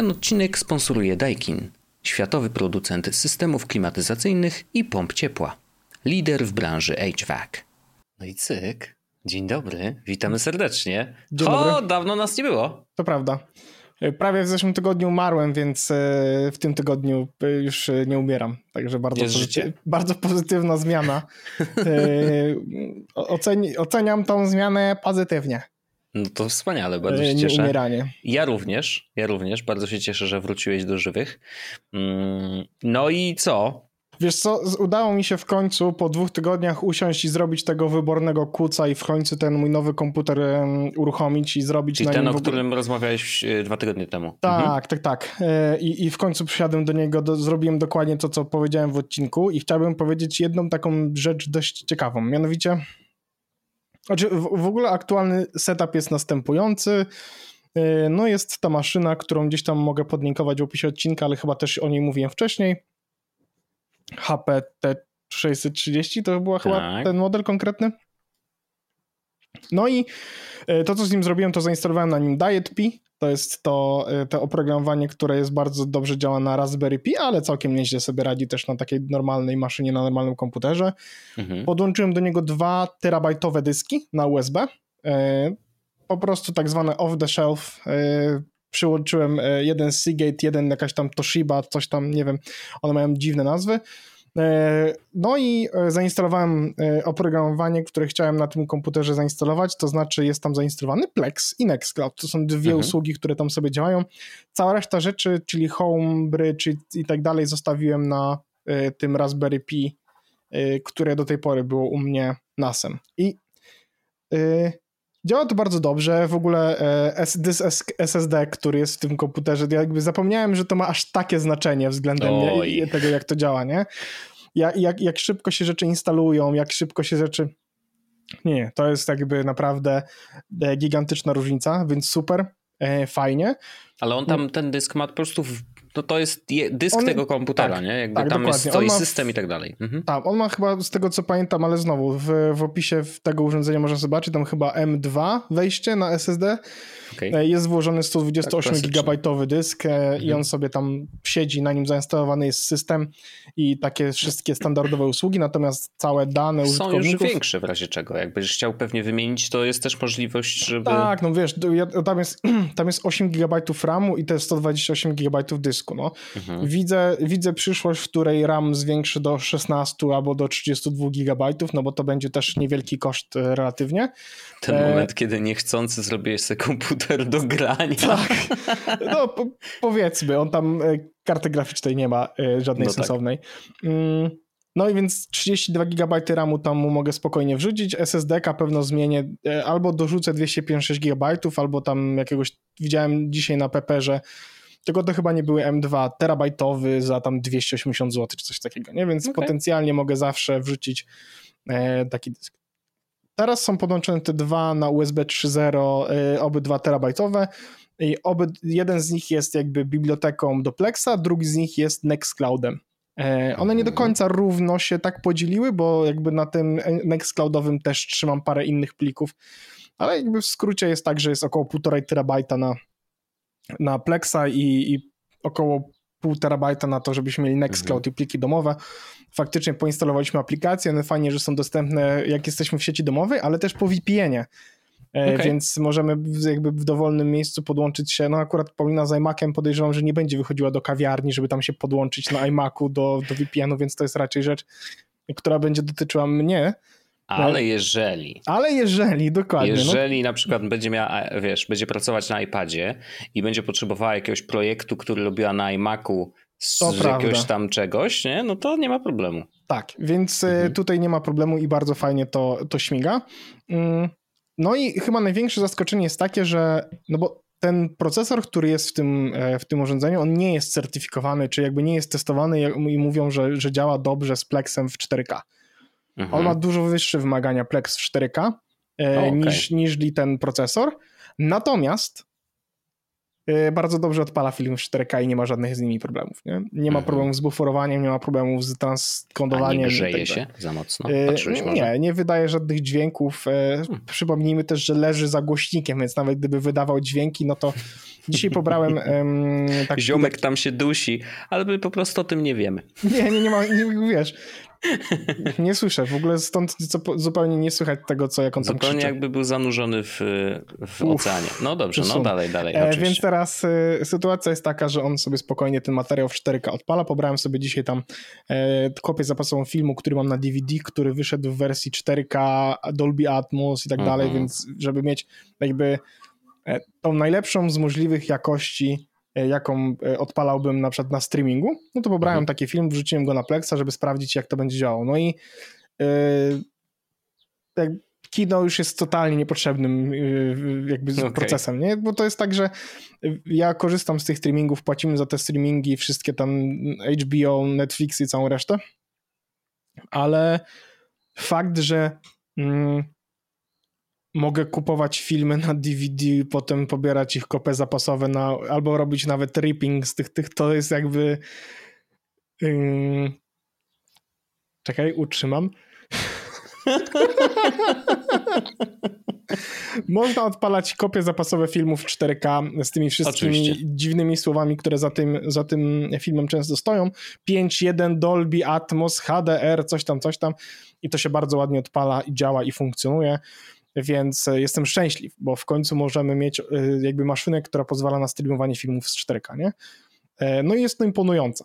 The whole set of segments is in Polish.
Ten odcinek sponsoruje Daikin, światowy producent systemów klimatyzacyjnych i pomp ciepła. Lider w branży HVAC. No i cyk. Dzień dobry, witamy serdecznie. Dzień o, dobry. dawno nas nie było. To prawda. Prawie w zeszłym tygodniu umarłem, więc e, w tym tygodniu e, już e, nie umieram. Także bardzo, życie. bardzo pozytywna zmiana. E, Oceni, oceniam tą zmianę pozytywnie. No to wspaniale, bardzo E, się Nie cieszę. umieranie. Ja również, ja również, bardzo się cieszę, że wróciłeś do żywych. Mm, No i co? Wiesz co, udało mi się w końcu po dwóch tygodniach usiąść i zrobić tego wybornego kuca i w końcu ten mój nowy komputer uruchomić i zrobić Czyli na ten, nim o ogóle... którym rozmawiałeś e, dwa tygodnie temu. Tak, Mhm. tak, tak. E, I, I w końcu przysiadłem do niego, do, zrobiłem dokładnie to, co powiedziałem w odcinku i chciałbym powiedzieć jedną taką rzecz dość ciekawą, mianowicie znaczy w, w ogóle aktualny setup jest następujący. E, No jest ta maszyna, którą gdzieś tam mogę podlinkować w opisie odcinka, ale chyba też o niej mówiłem wcześniej. HP T630 to była chyba Tak. ten model konkretny. No i e, to, co z nim zrobiłem, to zainstalowałem na nim Diet P. To jest to, e, to oprogramowanie, które jest bardzo dobrze działa na Raspberry Pi, ale całkiem nieźle sobie radzi też na takiej normalnej maszynie, na normalnym komputerze. Mhm. Podłączyłem do niego dwa terabajtowe dyski na USB. E, Po prostu tak zwane off the shelf. e, Przyłączyłem jeden Seagate, jeden jakaś tam Toshiba, coś tam, nie wiem, one mają dziwne nazwy. E, No i e, zainstalowałem e, oprogramowanie, które chciałem na tym komputerze zainstalować, to znaczy jest tam zainstalowany Plex i Nextcloud. To są dwie Mhm. usługi, które tam sobie działają. Cała reszta rzeczy, czyli Homebridge i, tak dalej zostawiłem na tym Raspberry Pi, które do tej pory było u mnie NASem. I działa to bardzo dobrze. W ogóle e, S- dysk S- SSD, który jest w tym komputerze, ja jakby zapomniałem, że to ma aż takie znaczenie względem Oj. tego, jak to działa, nie? Jak, jak, jak szybko się rzeczy instalują, jak szybko się rzeczy. Nie, nie, to jest jakby naprawdę e, gigantyczna różnica, więc super, e, fajnie. Ale on tam, ten dysk ma po prostu, no to jest je, dysk On- tego komputera, tak, nie? Jakby tak, tam jest dokładnie. stoi On ma system i tak dalej. Mhm. Tak, on ma chyba, z tego co pamiętam, ale znowu w, w opisie tego urządzenia można zobaczyć, tam chyba M2 wejście na SSD. Okej. E, Jest włożony 128 Tak, dysk e, i Mhm. on sobie tam siedzi, na nim zainstalowany jest system i takie wszystkie standardowe usługi, natomiast całe dane Są już użytkowników... większe w razie czego. Jakbyś chciał pewnie wymienić, to jest też możliwość, żeby... Tak, no wiesz, to tam jest, tam jest 8 GB RAMu i to jest 128 GB dysku, no. Mhm. Widzę, widzę przyszłość, w której RAM zwiększy do 16 albo do 32 GB, no bo to będzie też niewielki koszt e, relatywnie. Ten e, moment, kiedy niechcący zrobiłeś sobie komputer do grania. Tak, no po, powiedzmy, on tam e, karty graficznej nie ma e, żadnej No tak. sensownej. Mm, No i więc 32 GB RAMu tam mu mogę spokojnie wrzucić, SSD-ka pewno zmienię, albo dorzucę 256 GB, albo tam jakiegoś, widziałem dzisiaj na PP, że tylko to chyba nie były M2 terabajtowy za tam 280 zł czy coś takiego, nie? Więc Okej. potencjalnie mogę zawsze wrzucić e, taki dysk. Teraz są podłączone te dwa na USB 3.0, e, obydwa terabajtowe i oby, jeden z nich jest jakby biblioteką do Plexa, drugi z nich jest Nextcloudem. E, One nie do Mhm. końca równo się tak podzieliły, bo jakby na tym Nextcloudowym też trzymam parę innych plików, ale jakby w skrócie jest tak, że jest około 1,5 terabajta na, na Plexa i, i około pół terabajta na to, żebyśmy mieli Nextcloud i pliki domowe. Faktycznie poinstalowaliśmy aplikacje, one fajnie, że są dostępne jak jesteśmy w sieci domowej, ale też po VPN-ie. E, Okej. Więc możemy jakby w dowolnym miejscu podłączyć się. No akurat Paulina z iMaciem podejrzewam, że nie będzie wychodziła do kawiarni, żeby tam się podłączyć na iMacu do, do VPN-u, więc to jest raczej rzecz, która będzie dotyczyła mnie. Ale jeżeli, Ale jeżeli, dokładnie. no, jeżeli na przykład będzie miała, wiesz, będzie pracować na iPadzie i będzie potrzebowała jakiegoś projektu, który robiła na iMacu z, To z jakiegoś tam czegoś, nie? No to nie ma problemu. Tak, więc e, Mhm. tutaj nie ma problemu i bardzo fajnie to, to śmiga. Mm, No i chyba największe zaskoczenie jest takie, że no bo ten procesor, który jest w tym, e, w tym urządzeniu, on nie jest certyfikowany, czy jakby nie jest testowany i mówią, że, że działa dobrze z Plexem w 4K. Mhm. On ma dużo wyższe wymagania Plex w 4K e, O, okej. niż, niż ten procesor. Natomiast e, bardzo dobrze odpala film w 4K i nie ma żadnych z nimi problemów. Nie, nie ma Mhm. problemów z buforowaniem, nie ma problemów z A transkodowaniem. nie i tak grzeje dalej. się za mocno? E, Patrzyłeś? Nie, nie wydaje żadnych dźwięków. E, Hmm. Przypomnijmy też, że leży za głośnikiem, więc nawet gdyby wydawał dźwięki, no to Dzisiaj pobrałem um, taki... Ziomek tam się dusi, ale my po prostu o tym nie wiemy. Nie, nie, nie ma, nie, wiesz, nie słyszę, w ogóle stąd zupełnie nie słychać tego, co jak on tam Zupełnie jakby był zanurzony w, w Uf, oceanie. No dobrze, no dalej, dalej. E, więc teraz e, sytuacja jest taka, że on sobie spokojnie ten materiał w 4K odpala. Pobrałem sobie dzisiaj tam e, kopię zapasową filmu, który mam na DVD, który wyszedł w wersji 4K, Dolby Atmos i tak dalej, mhm. więc żeby mieć jakby e, tą najlepszą z możliwych jakości jaką e, odpalałbym na przykład na streamingu, no to pobrałem mhm. taki film, wrzuciłem go na Plexa, żeby sprawdzić, jak to będzie działało. No i yy, kino już jest totalnie niepotrzebnym yy, jakby okay. procesem, nie? Bo to jest tak, że ja korzystam z tych streamingów, płacimy za te streamingi, wszystkie tam HBO, Netflix i całą resztę, ale fakt, że mm, mogę kupować filmy na DVD, potem pobierać ich kopie zapasowe na, albo robić nawet ripping z tych, tych to jest jakby yy... czekaj, utrzymam Można odpalać kopie zapasowe filmów 4K z tymi wszystkimi Oczywiście. dziwnymi słowami, które za tym, za tym filmem często stoją. 5.1 Dolby Atmos, HDR, coś tam, coś tam i to się bardzo ładnie odpala i działa i funkcjonuje więc e, jestem szczęśliw, bo w końcu możemy mieć e, jakby maszynę, która pozwala na streamowanie filmów z 4K, nie? E, no i jest to imponujące.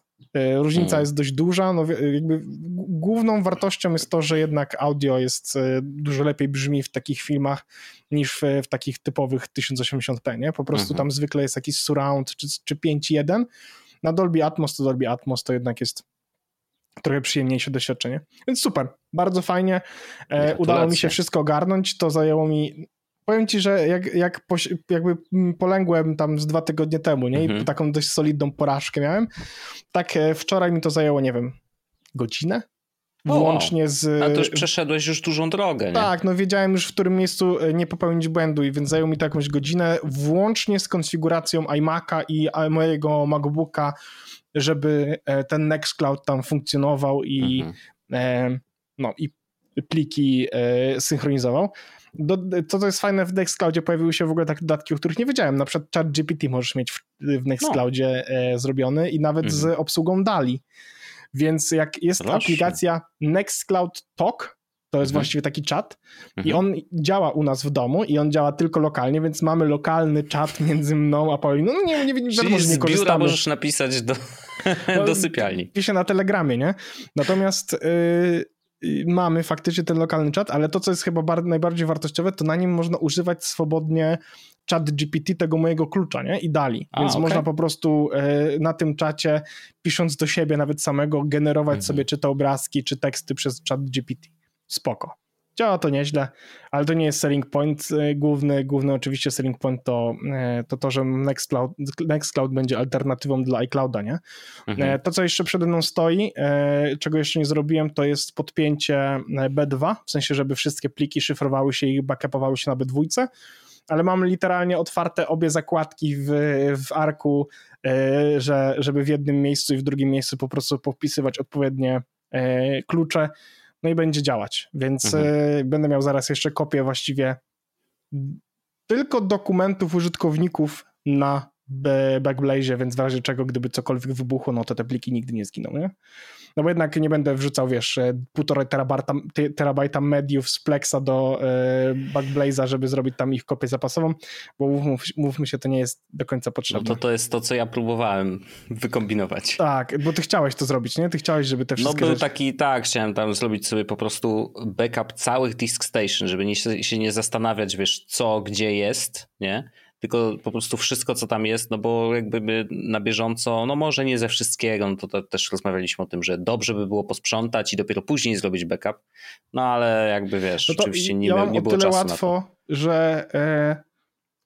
Różnica hmm. jest dość duża. No jakby główną wartością jest to, że jednak audio jest dużo lepiej brzmi w takich filmach niż w, w takich typowych 1080p, nie? Po prostu hmm. tam zwykle jest jakiś surround czy, czy 5.1. Na Dolby Atmos to Dolby Atmos to jednak jest trochę przyjemniejsze doświadczenie. Więc super, bardzo fajnie. E, udało mi się wszystko ogarnąć. To zajęło mi. Powiem ci, że jak, jak po, jakby polęgłem tam z dwa tygodnie temu, nie? I mhm. taką dość solidną porażkę miałem. Tak e, wczoraj mi to zajęło, nie wiem, godzinę? Włącznie z. A to już przeszedłeś już dużą drogę, nie? Tak, no wiedziałem już w którym miejscu e, nie popełnić błędu, i więc zajęło mi to jakąś godzinę, włącznie z konfiguracją iMac'a i mojego MacBooka żeby e, ten Nextcloud tam funkcjonował i, mhm. E, no, i pliki e, synchronizował. Do, to, co jest fajne w Nextcloudzie, pojawiły się w ogóle takie dodatki, o których nie wiedziałem. Na przykład ChatGPT możesz mieć w, w Nextcloudzie no. zrobiony i nawet mhm. z obsługą DALI. Więc jak jest Proszę. aplikacja Nextcloud Talk, to jest mhm. właściwie taki czat mhm. i on działa u nas w domu i on działa tylko lokalnie, więc mamy lokalny czat między mną a Pauliną. No nie, nie, nie, wiadomo, że nie korzystamy. możesz napisać do, no, do sypialni. Pisze na telegramie, nie? Natomiast yy, mamy faktycznie ten lokalny czat, ale to, co jest chyba bar- najbardziej wartościowe, to na nim można używać swobodnie chat GPT tego mojego klucza, nie? I dali. A, Więc okay. można po prostu y, na tym czacie, pisząc do siebie nawet samego, generować mhm. sobie czy te obrazki, czy teksty przez chat GPT spoko. Działa to nieźle, ale to nie jest selling point e, główny. Główny oczywiście selling point to e, to, to że Nextcloud, Nextcloud będzie alternatywą dla iClouda, nie? Mhm. E, to, co jeszcze przede mną stoi, czego jeszcze nie zrobiłem, to jest podpięcie B2, w sensie, żeby wszystkie pliki szyfrowały się i backupowały się na B2, ale mam literalnie otwarte obie zakładki w, w arku, że, żeby w jednym miejscu i w drugim miejscu po prostu popisywać odpowiednie klucze no i będzie działać. Więc mhm. E, będę miał zaraz jeszcze kopię właściwie tylko dokumentów użytkowników na Backblaze, więc w razie czego, gdyby cokolwiek wybuchło, no to te pliki nigdy nie zginą, nie? No bo jednak nie będę wrzucał, wiesz, e, półtorej terabajta, terabajta mediów z Plexa do e, Backblaze'a, żeby zrobić tam ich kopię zapasową, bo mów, mówmy się, to nie jest do końca potrzebne. No to to jest to, co ja próbowałem wykombinować. Tak, bo ty chciałeś to zrobić, nie? Ty chciałeś, żeby te no wszystkie No był rzeczy... taki, tak, chciałem tam zrobić sobie po prostu backup całych disk station, żeby nie, się nie zastanawiać, wiesz, co, gdzie jest, nie? Tylko po prostu wszystko, co tam jest, no bo jakby na bieżąco, no może nie ze wszystkiego, no to, to też rozmawialiśmy o tym, że dobrze by było posprzątać i dopiero później zrobić backup, no ale jakby wiesz, no oczywiście nie, ja nie było czasu łatwo, że e,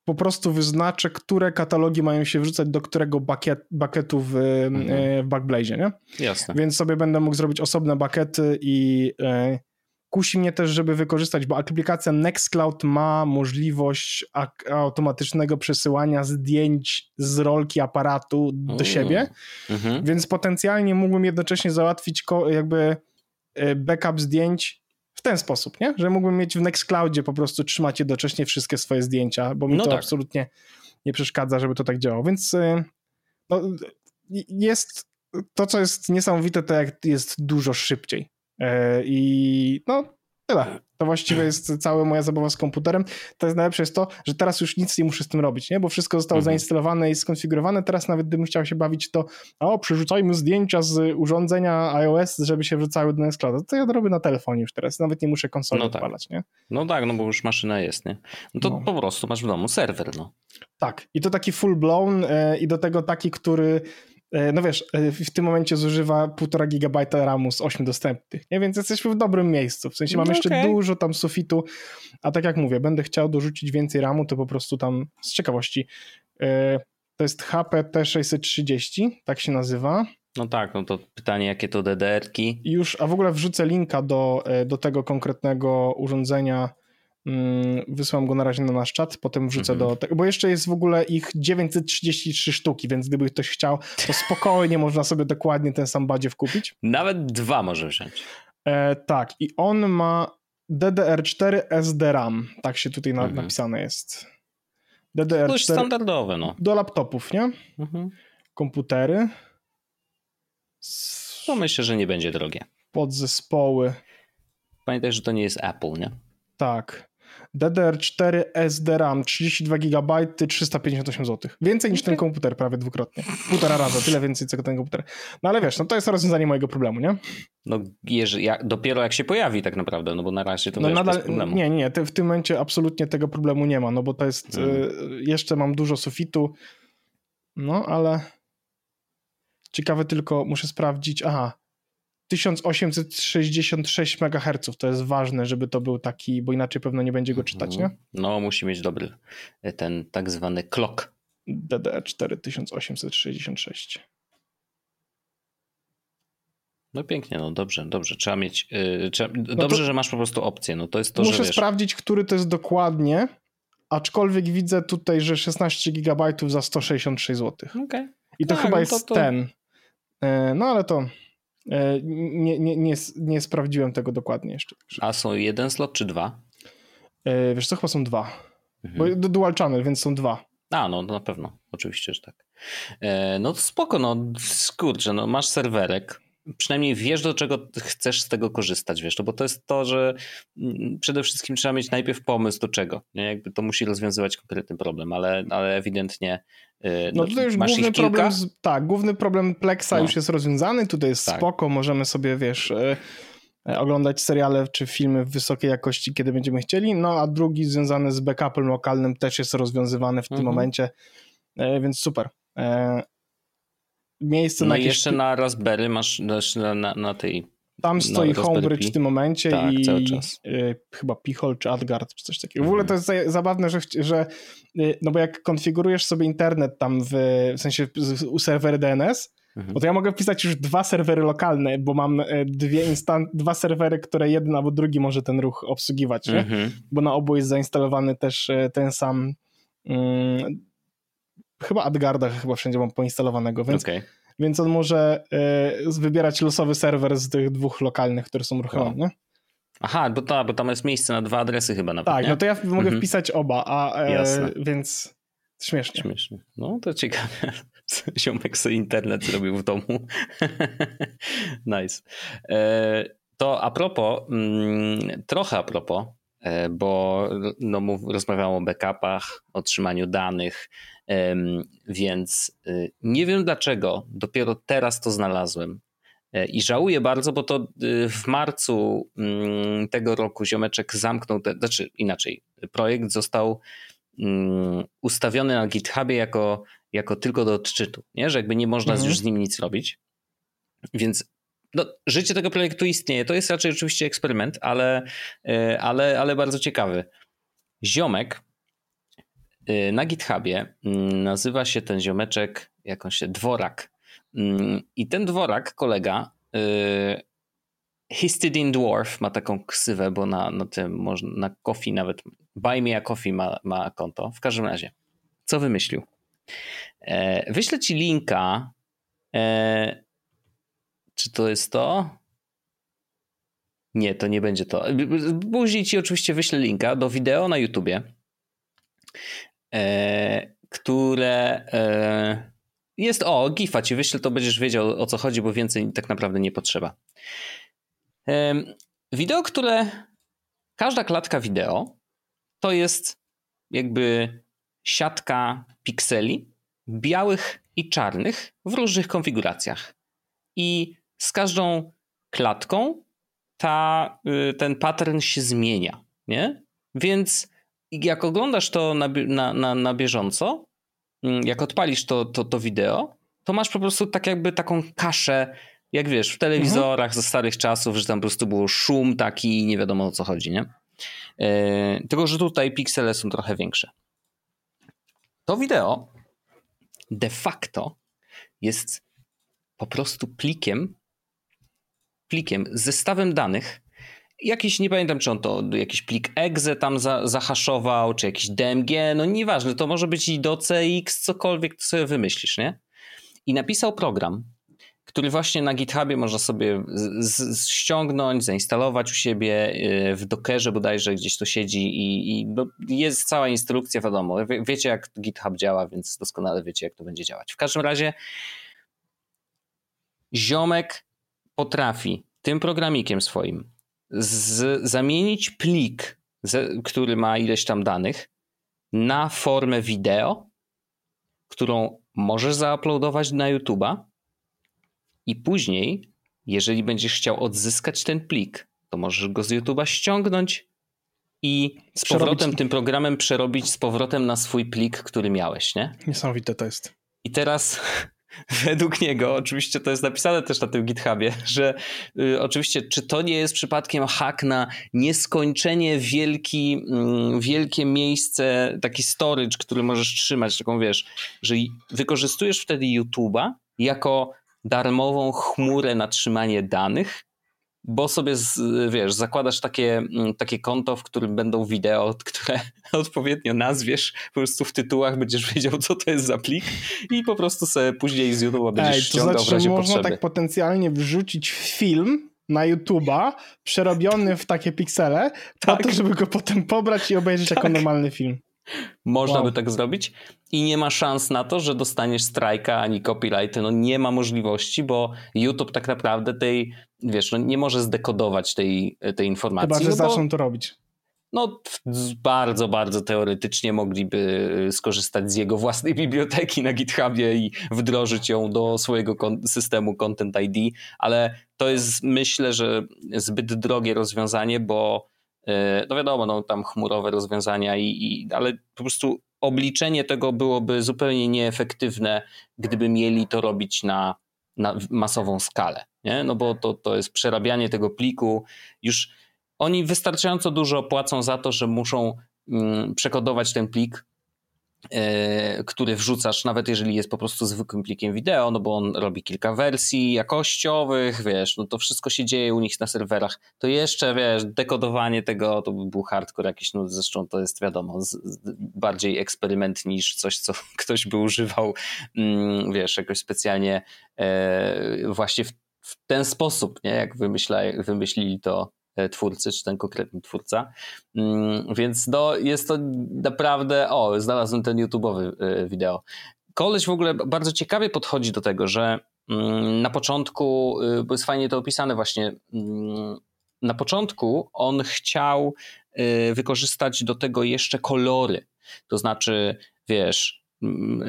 po prostu wyznaczę, które katalogi mają się wrzucać do którego bucket, bucketu w, mhm. e, w Backblaze, nie? Jasne. Więc sobie będę mógł zrobić osobne buckety i e, kusi mnie też, żeby wykorzystać, bo aplikacja Nextcloud ma możliwość automatycznego przesyłania zdjęć z rolki aparatu do mm. siebie, mhm. więc potencjalnie mógłbym jednocześnie załatwić jakby e, backup zdjęć w ten sposób, nie? Że mógłbym mieć w Nextcloudzie po prostu trzymać jednocześnie wszystkie swoje zdjęcia, bo mi no to tak. absolutnie nie przeszkadza, żeby to tak działało. Więc y, no, jest to, co jest niesamowite, to jak jest dużo szybciej. E, I no, tyle. To właściwie jest cała moja zabawa z komputerem. To jest najlepsze jest to, że teraz już nic nie muszę z tym robić, nie? bo wszystko zostało mhm. zainstalowane i skonfigurowane. Teraz nawet gdybym chciał się bawić, to o, przerzucajmy zdjęcia z urządzenia iOS, żeby się wrzucały do Nextclouda. To ja to robię na telefonie już teraz. Nawet nie muszę konsoli no tak. odpalać, nie? No tak, no bo już maszyna jest, nie? No to no. po prostu masz w domu serwer, no. Tak. I to taki full blown yy, i do tego taki, który E, no wiesz, e, w tym momencie zużywa 1,5 GB RAMu z 8 dostępnych, nie? więc jesteśmy w dobrym miejscu, w sensie mam no jeszcze okay. dużo tam sufitu, a tak jak mówię, będę chciał dorzucić więcej RAMu, to po prostu tam z ciekawości, e, to jest HP T630, tak się nazywa. No tak, no to pytanie, jakie to DDR-ki? Już, a w ogóle wrzucę linka do, do tego konkretnego urządzenia, wysłam go na razie na nasz czat, potem wrzucę mhm. do tego, bo jeszcze jest w ogóle ich 933 sztuki, więc gdyby ktoś chciał, to spokojnie można sobie dokładnie ten sam badziew kupić. Nawet dwa może wziąć. E, tak, i on ma DDR4 SDRAM, tak się tutaj na, mhm. napisane jest. DDR4 to jest standardowe, no. Do laptopów, nie? Mhm. Komputery. No myślę, że nie będzie drogie. Podzespoły. Pamiętaj, że to nie jest Apple, nie? Tak. DDR4 SDRAM 32 GB 358 zł. Więcej niż ten komputer prawie dwukrotnie. Półtora raza, tyle więcej co ten komputer. No ale wiesz, no to jest rozwiązanie mojego problemu, nie? No jeżeli, jak, dopiero jak się pojawi tak naprawdę, no bo na razie to no, nadal, bez problemu. Nie, nie, w tym momencie absolutnie tego problemu nie ma, no bo to jest, hmm. y, jeszcze mam dużo sufitu, no ale ciekawe tylko, muszę sprawdzić, aha, 1866 MHz to jest ważne, żeby to był taki, bo inaczej pewno nie będzie go czytać, nie? No, musi mieć dobry e, ten tak zwany clock. DDR4 1866. No pięknie, no dobrze, dobrze. Trzeba mieć. Yy, trzeba, no dobrze, że masz po prostu opcję. No to jest to, muszę że. Muszę sprawdzić, który to jest dokładnie. Aczkolwiek widzę tutaj, że 16 GB za 166 zł. Okay. I to tak, chyba no jest to, to... ten. Yy, no ale to. E, nie, nie, nie, nie sprawdziłem tego dokładnie jeszcze. A są jeden slot czy dwa? E, wiesz co, chyba są dwa. Mhm. Bo dual channel, więc są dwa. A, no na pewno. Oczywiście, że tak. E, no to spoko, no skurczę, no masz serwerek, przynajmniej wiesz, do czego chcesz z tego korzystać, wiesz, no bo to jest to, że mm, przede wszystkim trzeba mieć najpierw pomysł do czego, nie? Jakby to musi rozwiązywać konkretny problem, ale, ale ewidentnie y, no, no tutaj już główny problem, z, tak, główny problem Plexa no. już jest rozwiązany, tutaj jest tak. spoko, możemy sobie, wiesz, y, y, oglądać seriale czy filmy w wysokiej jakości, kiedy będziemy chcieli, no a drugi związany z backupem lokalnym też jest rozwiązywany w tym mhm. momencie, więc super miejsce no na jakieś... jeszcze na Raspberry masz na, na, na tej tam stoi Homebridge w tym momencie tak, i y, chyba Pichol czy Adgard czy coś takiego. W ogóle to jest zabawne, że, że y, no bo jak konfigurujesz sobie internet tam w, w sensie u serwery DNS, mhm. bo to ja mogę wpisać już dwa serwery lokalne, bo mam y, dwie instan- dwa serwery, które jeden albo drugi może ten ruch obsługiwać, mhm. bo na obu jest zainstalowany też y, ten sam mm, chyba Adgarda chyba wszędzie mam poinstalowanego, więc, okay. więc on może y, wybierać losowy serwer z tych dwóch lokalnych, które są uruchomione. No. Aha, bo, ta, bo tam jest miejsce na dwa adresy chyba nawet, Tak, nie? no to ja mogę mhm. wpisać oba, a e, więc śmiesznie. Śmiesznie. No to ciekawe. Ziomek sobie internet zrobił w domu. nice. E, to a propos, mm, trochę a propos, e, bo no, mów, rozmawiałem o backupach, o trzymaniu danych, więc y, nie wiem dlaczego, dopiero teraz to znalazłem. E, I żałuję bardzo, bo to y, w marcu mm, tego roku ziomeczek zamknął, te, znaczy inaczej, projekt został mm, ustawiony na GitHubie jako, jako tylko do odczytu, nie? że jakby nie można mhm. już z nim nic robić. Więc no, życie tego projektu istnieje. To jest raczej oczywiście eksperyment, ale, e, ale, ale bardzo ciekawy. Ziomek na GitHubie mm, nazywa się ten ziomeczek, jakąś się, Dworak. Mm, I ten Dworak, kolega, y, Histidine Dwarf ma taką ksywę, bo na, na tym, można, na Coffee nawet, Buy Me a Coffee ma, ma konto. W każdym razie, co wymyślił? E, wyślę ci linka. E, czy to jest to? Nie, to nie będzie to. Później ci oczywiście wyślę linka do wideo na YouTubie, które e, jest, o, gifa ci wyślę, to będziesz wiedział o co chodzi, bo więcej tak naprawdę nie potrzeba. E, wideo, które, każda klatka wideo to jest jakby siatka pikseli białych i czarnych w różnych konfiguracjach. I z każdą klatką ta, y, ten pattern się zmienia, nie? Więc jak oglądasz to na, na, na, na bieżąco, mm, jak odpalisz to, to, to wideo, to masz po prostu tak jakby taką kaszę, jak wiesz, w telewizorach mhm. ze starych czasów, że tam po prostu był szum taki i nie wiadomo o co chodzi, nie? Yy, tylko, że tutaj piksele są trochę większe. To wideo de facto jest po prostu plikiem, plikiem, zestawem danych, jakiś, nie pamiętam czy on to jakiś plik exe tam za, zahaszował, czy jakiś DMG, no nieważne, to może być i do CX, cokolwiek to sobie wymyślisz, nie? I napisał program, który właśnie na GitHubie można sobie z, z, ściągnąć, zainstalować u siebie y, w Dockerze bodajże gdzieś to siedzi i, i no, jest cała instrukcja, wiadomo, wie, wiecie jak GitHub działa, więc doskonale wiecie jak to będzie działać. W każdym razie ziomek potrafi tym programikiem swoim z, zamienić plik, z, który ma ileś tam danych, na formę wideo, którą możesz zauploadować na YouTube'a i później, jeżeli będziesz chciał odzyskać ten plik, to możesz go z YouTube'a ściągnąć i z powrotem tym programem przerobić z powrotem na swój plik, który miałeś, nie? Niesamowite to jest. I teraz według niego, oczywiście to jest napisane też na tym GitHubie, że y, oczywiście, czy to nie jest przypadkiem hack na nieskończenie wielki, y, wielkie miejsce, taki storage, który możesz trzymać, taką wiesz, że wykorzystujesz wtedy YouTube'a jako darmową chmurę na trzymanie danych, bo sobie, z, wiesz, zakładasz takie, mm, takie konto, w którym będą wideo, które odpowiednio nazwiesz, po prostu w tytułach będziesz wiedział, co to jest za plik i po prostu sobie później z YouTube'a będziesz Ej, to ściągał znaczy, w razie można potrzeby. tak potencjalnie wrzucić film na YouTube'a, przerobiony w takie piksele, tak. po to, żeby go potem pobrać i obejrzeć tak. jako normalny film. Można wow. by tak zrobić i nie ma szans na to, że dostaniesz strajka ani copyrighty. No nie ma możliwości, bo YouTube tak naprawdę tej, wiesz, no nie może zdekodować tej, tej informacji. Chyba, że no zaczną bo, to robić. No bardzo, bardzo teoretycznie mogliby y, skorzystać z jego własnej biblioteki na GitHubie i wdrożyć ją do swojego systemu Content ID, ale to jest myślę, że zbyt drogie rozwiązanie, bo E, no wiadomo, no tam chmurowe rozwiązania, i, i, ale po prostu obliczenie tego byłoby zupełnie nieefektywne, gdyby mieli to robić na, na masową skalę. Nie? No bo to, to jest przerabianie tego pliku. Już oni wystarczająco dużo płacą za to, że muszą mm, przekodować ten plik który wrzucasz, nawet jeżeli jest po prostu zwykłym plikiem wideo, no bo on robi kilka wersji jakościowych, wiesz, no to wszystko się dzieje u nich na serwerach, to jeszcze, wiesz, dekodowanie tego to by był hardcore jakiś, no zresztą to jest wiadomo, z, z, bardziej eksperyment niż coś, co ktoś by używał, mm, wiesz, jakoś specjalnie e, właśnie w, w, ten sposób, nie, jak wymyślili to E, twórcy, czy ten konkretny twórca. Mm, więc no, jest to naprawdę, o, znalazłem ten YouTube'owy e, wideo. Koleś w ogóle bardzo ciekawie podchodzi do tego, że mm, na początku, e, bo jest fajnie to opisane właśnie, mm, na początku on chciał wykorzystać do tego jeszcze kolory. To znaczy, wiesz,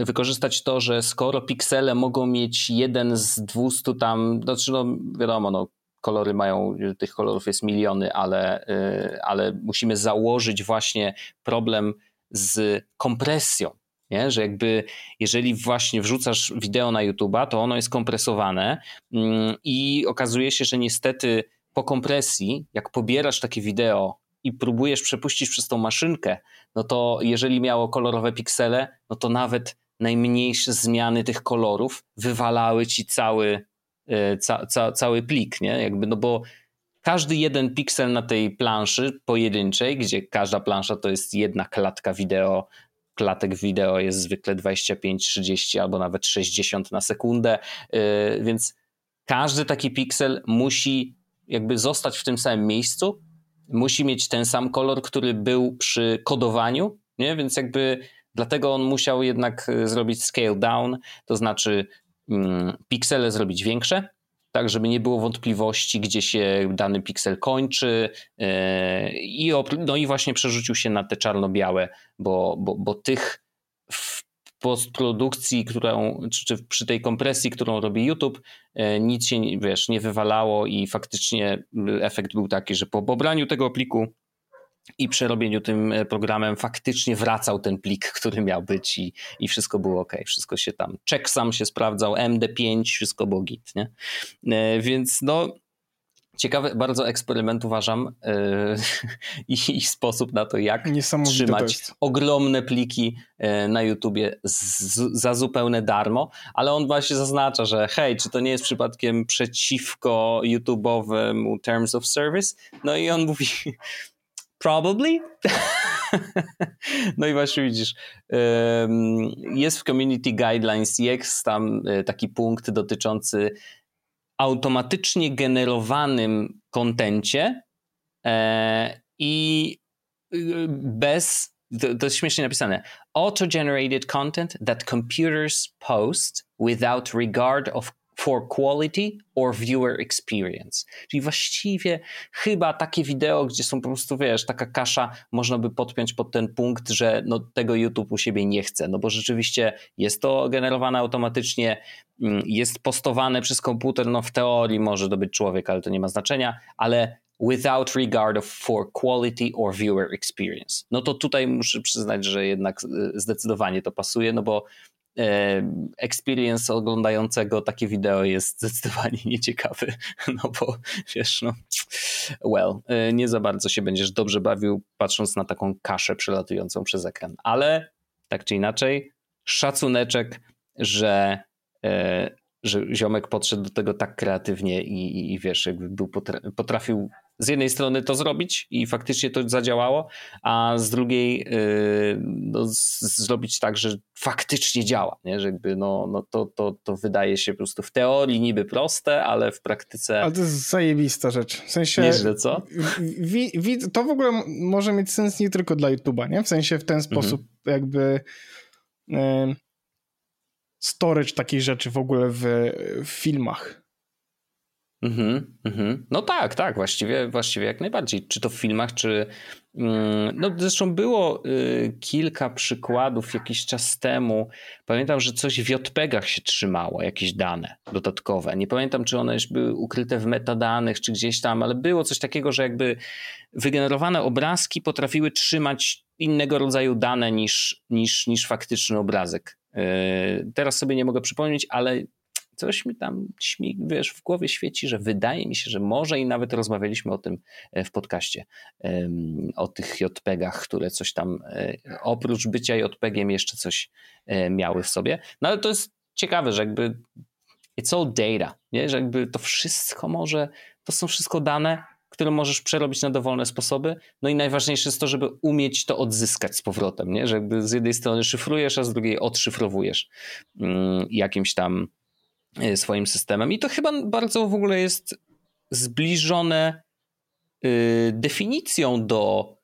wykorzystać to, że skoro piksele mogą mieć jeden z 200 tam, znaczy no wiadomo, no kolory mają, tych kolorów jest miliony, ale, y, ale musimy założyć właśnie problem z kompresją. Nie? Że jakby jeżeli właśnie wrzucasz wideo na YouTube'a, to ono jest kompresowane mm, i okazuje się, że niestety po kompresji, jak pobierasz takie wideo i próbujesz przepuścić przez tą maszynkę, no to jeżeli miało kolorowe piksele, no to nawet najmniejsze zmiany tych kolorów wywalały ci cały, ca, ca, cały plik, nie? Jakby, no bo każdy jeden piksel na tej planszy pojedynczej, gdzie każda plansza to jest jedna klatka wideo, klatek wideo jest zwykle 25, 30 albo nawet 60 na sekundę, e, więc każdy taki piksel musi jakby zostać w tym samym miejscu, musi mieć ten sam kolor, który był przy kodowaniu, nie? więc jakby Dlatego on musiał jednak e, zrobić scale down, to znaczy piksele zrobić większe, tak żeby nie było wątpliwości, gdzie się dany piksel kończy i, no i właśnie przerzucił się na te czarno-białe, bo, bo, bo tych w postprodukcji, którą, czy, czy przy tej kompresji, którą robi YouTube, e, nic się wiesz, nie wywalało i faktycznie efekt był taki, że po pobraniu tego pliku i przerobieniu tym e, programem faktycznie wracał ten plik, który miał być i, i wszystko było ok. Wszystko się tam, checksum się sprawdzał, MD5, wszystko było git, nie? E, więc no ciekawy bardzo eksperyment uważam yy, i, sposób na to, jak trzymać ogromne pliki na YouTubie z, za zupełne darmo, ale on właśnie zaznacza, że hej, czy to nie jest przypadkiem przeciwko YouTube'owemu Terms of Service? No i on mówi probably. no i właśnie widzisz, jest w Community Guidelines jest tam e, taki punkt dotyczący automatycznie generowanym kontencie e, i y, bez, to jest śmiesznie napisane, auto-generated content that computers post without regard of for quality or viewer experience. Czyli właściwie chyba takie wideo, gdzie są po prostu, wiesz, taka kasza, można by podpiąć pod ten punkt, że no, tego YouTube u siebie nie chce, no bo rzeczywiście jest to generowane automatycznie, mm, jest postowane przez komputer, no w teorii może to być człowiek, ale to nie ma znaczenia, ale without regard of for quality or viewer experience. No to tutaj muszę przyznać, że jednak y, zdecydowanie to pasuje, no bo experience oglądającego takie wideo jest zdecydowanie nieciekawy, no bo wiesz, no well, e, nie za bardzo się będziesz dobrze bawił patrząc na taką kaszę przelatującą przez ekran, ale tak czy inaczej szacuneczek, że e, że ziomek podszedł do tego tak kreatywnie i, i, i wiesz, jakby był potrafił z jednej strony to zrobić i faktycznie to zadziałało, a z drugiej yy, no, zrobić tak, że faktycznie działa, nie? że jakby no, no to, to, to wydaje się po prostu w teorii niby proste, ale w praktyce... Ale to jest zajebista rzecz. W sensie... Nieźle, co? Wi, wi, to w ogóle może mieć sens nie tylko dla YouTube'a, nie? W sensie w ten mhm. sposób mhm. jakby... Yy, storage takiej rzeczy w ogóle w, w filmach. Mhm, mhm. No tak, tak, właściwie, właściwie jak najbardziej. Czy to w filmach, czy. Mm, no zresztą było y, kilka przykładów jakiś czas temu. Pamiętam, że coś w JPEGach się trzymało, jakieś dane dodatkowe. Nie pamiętam, czy one już były ukryte w metadanych, czy gdzieś tam, ale było coś takiego, że jakby wygenerowane obrazki potrafiły trzymać innego rodzaju dane niż, niż, niż faktyczny obrazek. Y, teraz sobie nie mogę przypomnieć, ale coś mi tam śmig, wiesz, w głowie świeci, że wydaje mi się, że może i nawet rozmawialiśmy o tym e, w podcaście, o tych JPEGach, które coś tam e, oprócz bycia JPEGiem jeszcze coś e, miały w sobie. No ale to jest ciekawe, że jakby it's all data, nie? że jakby to wszystko może, to są wszystko dane, które możesz przerobić na dowolne sposoby. No i najważniejsze jest to, żeby umieć to odzyskać z powrotem, nie? że jakby z jednej strony szyfrujesz, a z drugiej odszyfrowujesz mm, jakimś tam swoim systemem. I to chyba bardzo w ogóle jest zbliżone y, definicją do,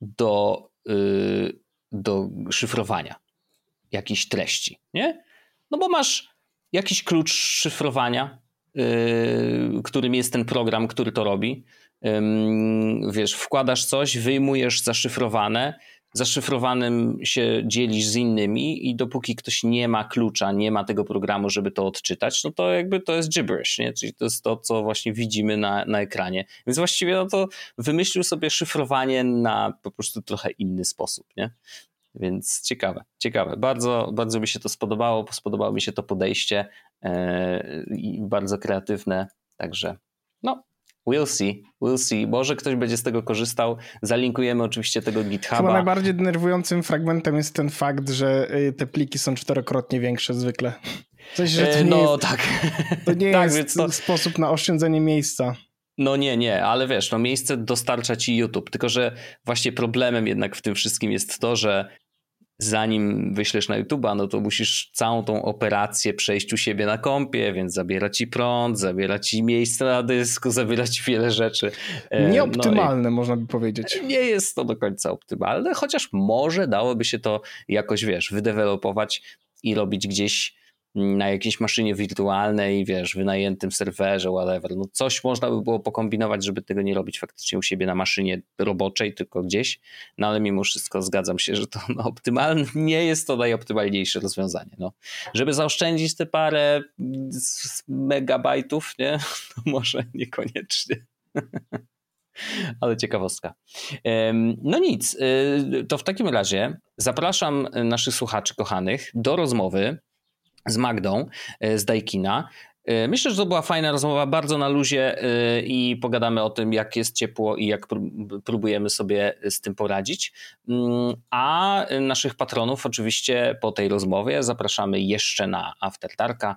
do, y, do szyfrowania jakiejś treści, nie? No bo masz jakiś klucz szyfrowania, y, którym jest ten program, który to robi. Wiesz, wkładasz coś, wyjmujesz zaszyfrowane, zaszyfrowanym się dzielisz z innymi i dopóki ktoś nie ma klucza, nie ma tego programu, żeby to odczytać, no to jakby to jest gibberish, nie? Czyli to jest to, co właśnie widzimy na, na ekranie. Więc właściwie no to wymyślił sobie szyfrowanie na po prostu trochę inny sposób, nie? Więc ciekawe, ciekawe. Bardzo, bardzo mi się to spodobało, spodobało mi się to podejście yy, i bardzo kreatywne, także no, We'll see, we'll see. Może ktoś będzie z tego korzystał. Zalinkujemy oczywiście tego GitHuba. Chyba najbardziej denerwującym fragmentem jest ten fakt, że y, te pliki są czterokrotnie większe zwykle. Coś, że to e, nie no jest, tak. To nie tak, jest to... sposób na oszczędzenie miejsca. No nie, nie, ale wiesz, no miejsce dostarcza ci YouTube, tylko że właśnie problemem jednak w tym wszystkim jest to, że zanim wyślesz na YouTube'a, no to musisz całą tą operację przejść u siebie na kompie, więc zabiera ci prąd, zabiera ci miejsce na dysku, zabiera ci wiele rzeczy. E, Nieoptymalne, no można by powiedzieć. Nie jest to do końca optymalne, chociaż może dałoby się to jakoś, wiesz, wydevelopować i robić gdzieś na jakiejś maszynie wirtualnej, wiesz, wynajętym serwerze, whatever. No coś można by było pokombinować, żeby tego nie robić faktycznie u siebie na maszynie roboczej, tylko gdzieś, no ale mimo wszystko zgadzam się, że to no, optymalne, nie jest to najoptymalniejsze rozwiązanie. No. Żeby zaoszczędzić te parę megabajtów, nie? To może niekoniecznie. ale ciekawostka. No nic, y, to w takim razie zapraszam naszych słuchaczy kochanych do rozmowy z Magdą e, z Dajkina. E, myślę, że to była fajna rozmowa, bardzo na luzie e, i pogadamy o tym, jak jest ciepło i jak próbujemy sobie z tym poradzić. Mm, a naszych patronów oczywiście po tej rozmowie zapraszamy jeszcze na After Darka,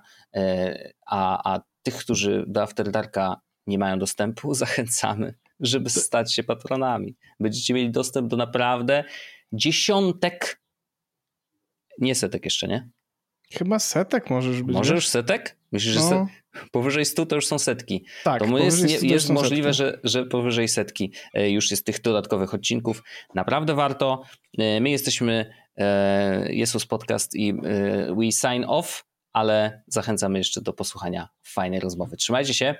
a, a tych, którzy do After Darka nie mają dostępu, zachęcamy, żeby stać się patronami. Będziecie mieli dostęp do naprawdę dziesiątek, nie setek jeszcze, nie? Chyba setek możesz być. Może już setek? Myślisz, no. że se... powyżej 100 to już są setki. Tak, to jest, nie, jest możliwe, że, że powyżej setki e, już jest tych dodatkowych odcinków. Naprawdę warto. E, my jesteśmy e, Jesus Podcast i we sign off, ale zachęcamy jeszcze do posłuchania fajnej rozmowy. Trzymajcie się.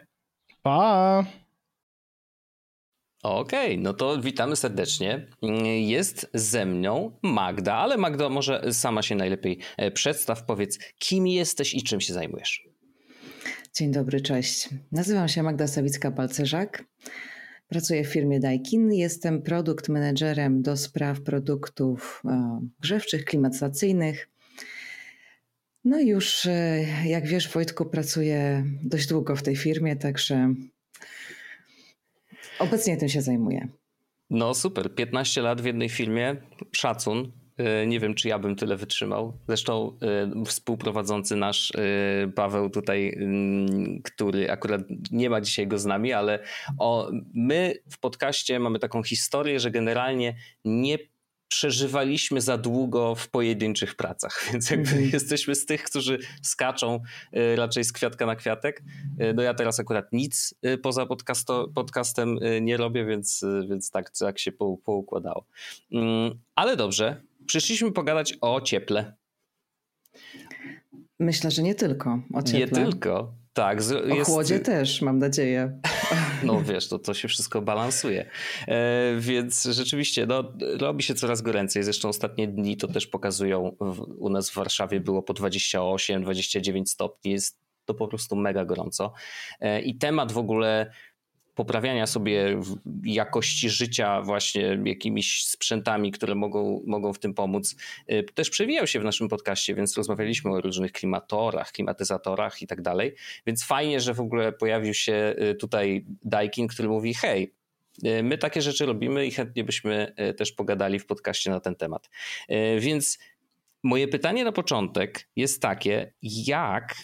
Pa! Okej, okay, no to witamy serdecznie. Jest ze mną Magda, ale Magda może sama się najlepiej e, przedstaw. Powiedz, kim jesteś i czym się zajmujesz? Dzień dobry, cześć. Nazywam się Magda Sawicka-Palcerzak. Pracuję w firmie Daikin. Jestem produkt menedżerem do spraw produktów e, grzewczych, klimatyzacyjnych. No i już, e, jak wiesz, Wojtku, pracuję dość długo w tej firmie, także Obecnie tym się zajmuję. No super, 15 lat w jednej firmie, szacun. E, nie wiem, czy ja bym tyle wytrzymał. Zresztą e, współprowadzący nasz e, Paweł tutaj, mm, który akurat nie ma dzisiaj go z nami, ale o, my w podcaście mamy taką historię, że generalnie nie przeżywaliśmy za długo w pojedynczych pracach, więc jakby mm. jesteśmy z tych, którzy skaczą y, raczej z kwiatka na kwiatek. Y, no ja teraz akurat nic y, poza podcasto, podcastem nie robię, więc, więc tak, tak się po, poukładało. Mm, ale dobrze, przyszliśmy pogadać o cieple. Myślę, że nie tylko o cieple. Nie tylko. Tak. Z, o jest... chłodzie też, mam nadzieję. No wiesz, to, to się wszystko balansuje. E, więc rzeczywiście no, robi się coraz goręcej. Zresztą ostatnie dni to też pokazują. W, u nas w Warszawie było po 28-29 stopni. Jest to po prostu mega gorąco. E, I temat w ogóle poprawiania sobie jakości życia właśnie jakimiś sprzętami, które mogą, mogą w tym pomóc, y, też przewijał się w naszym podcaście, więc rozmawialiśmy o różnych klimatorach, klimatyzatorach i tak dalej. Więc fajnie, że w ogóle pojawił się y, tutaj Daikin, który mówi: Hej, y, my takie rzeczy robimy i chętnie byśmy też pogadali w podcaście na ten temat. Więc moje pytanie na początek jest takie: jak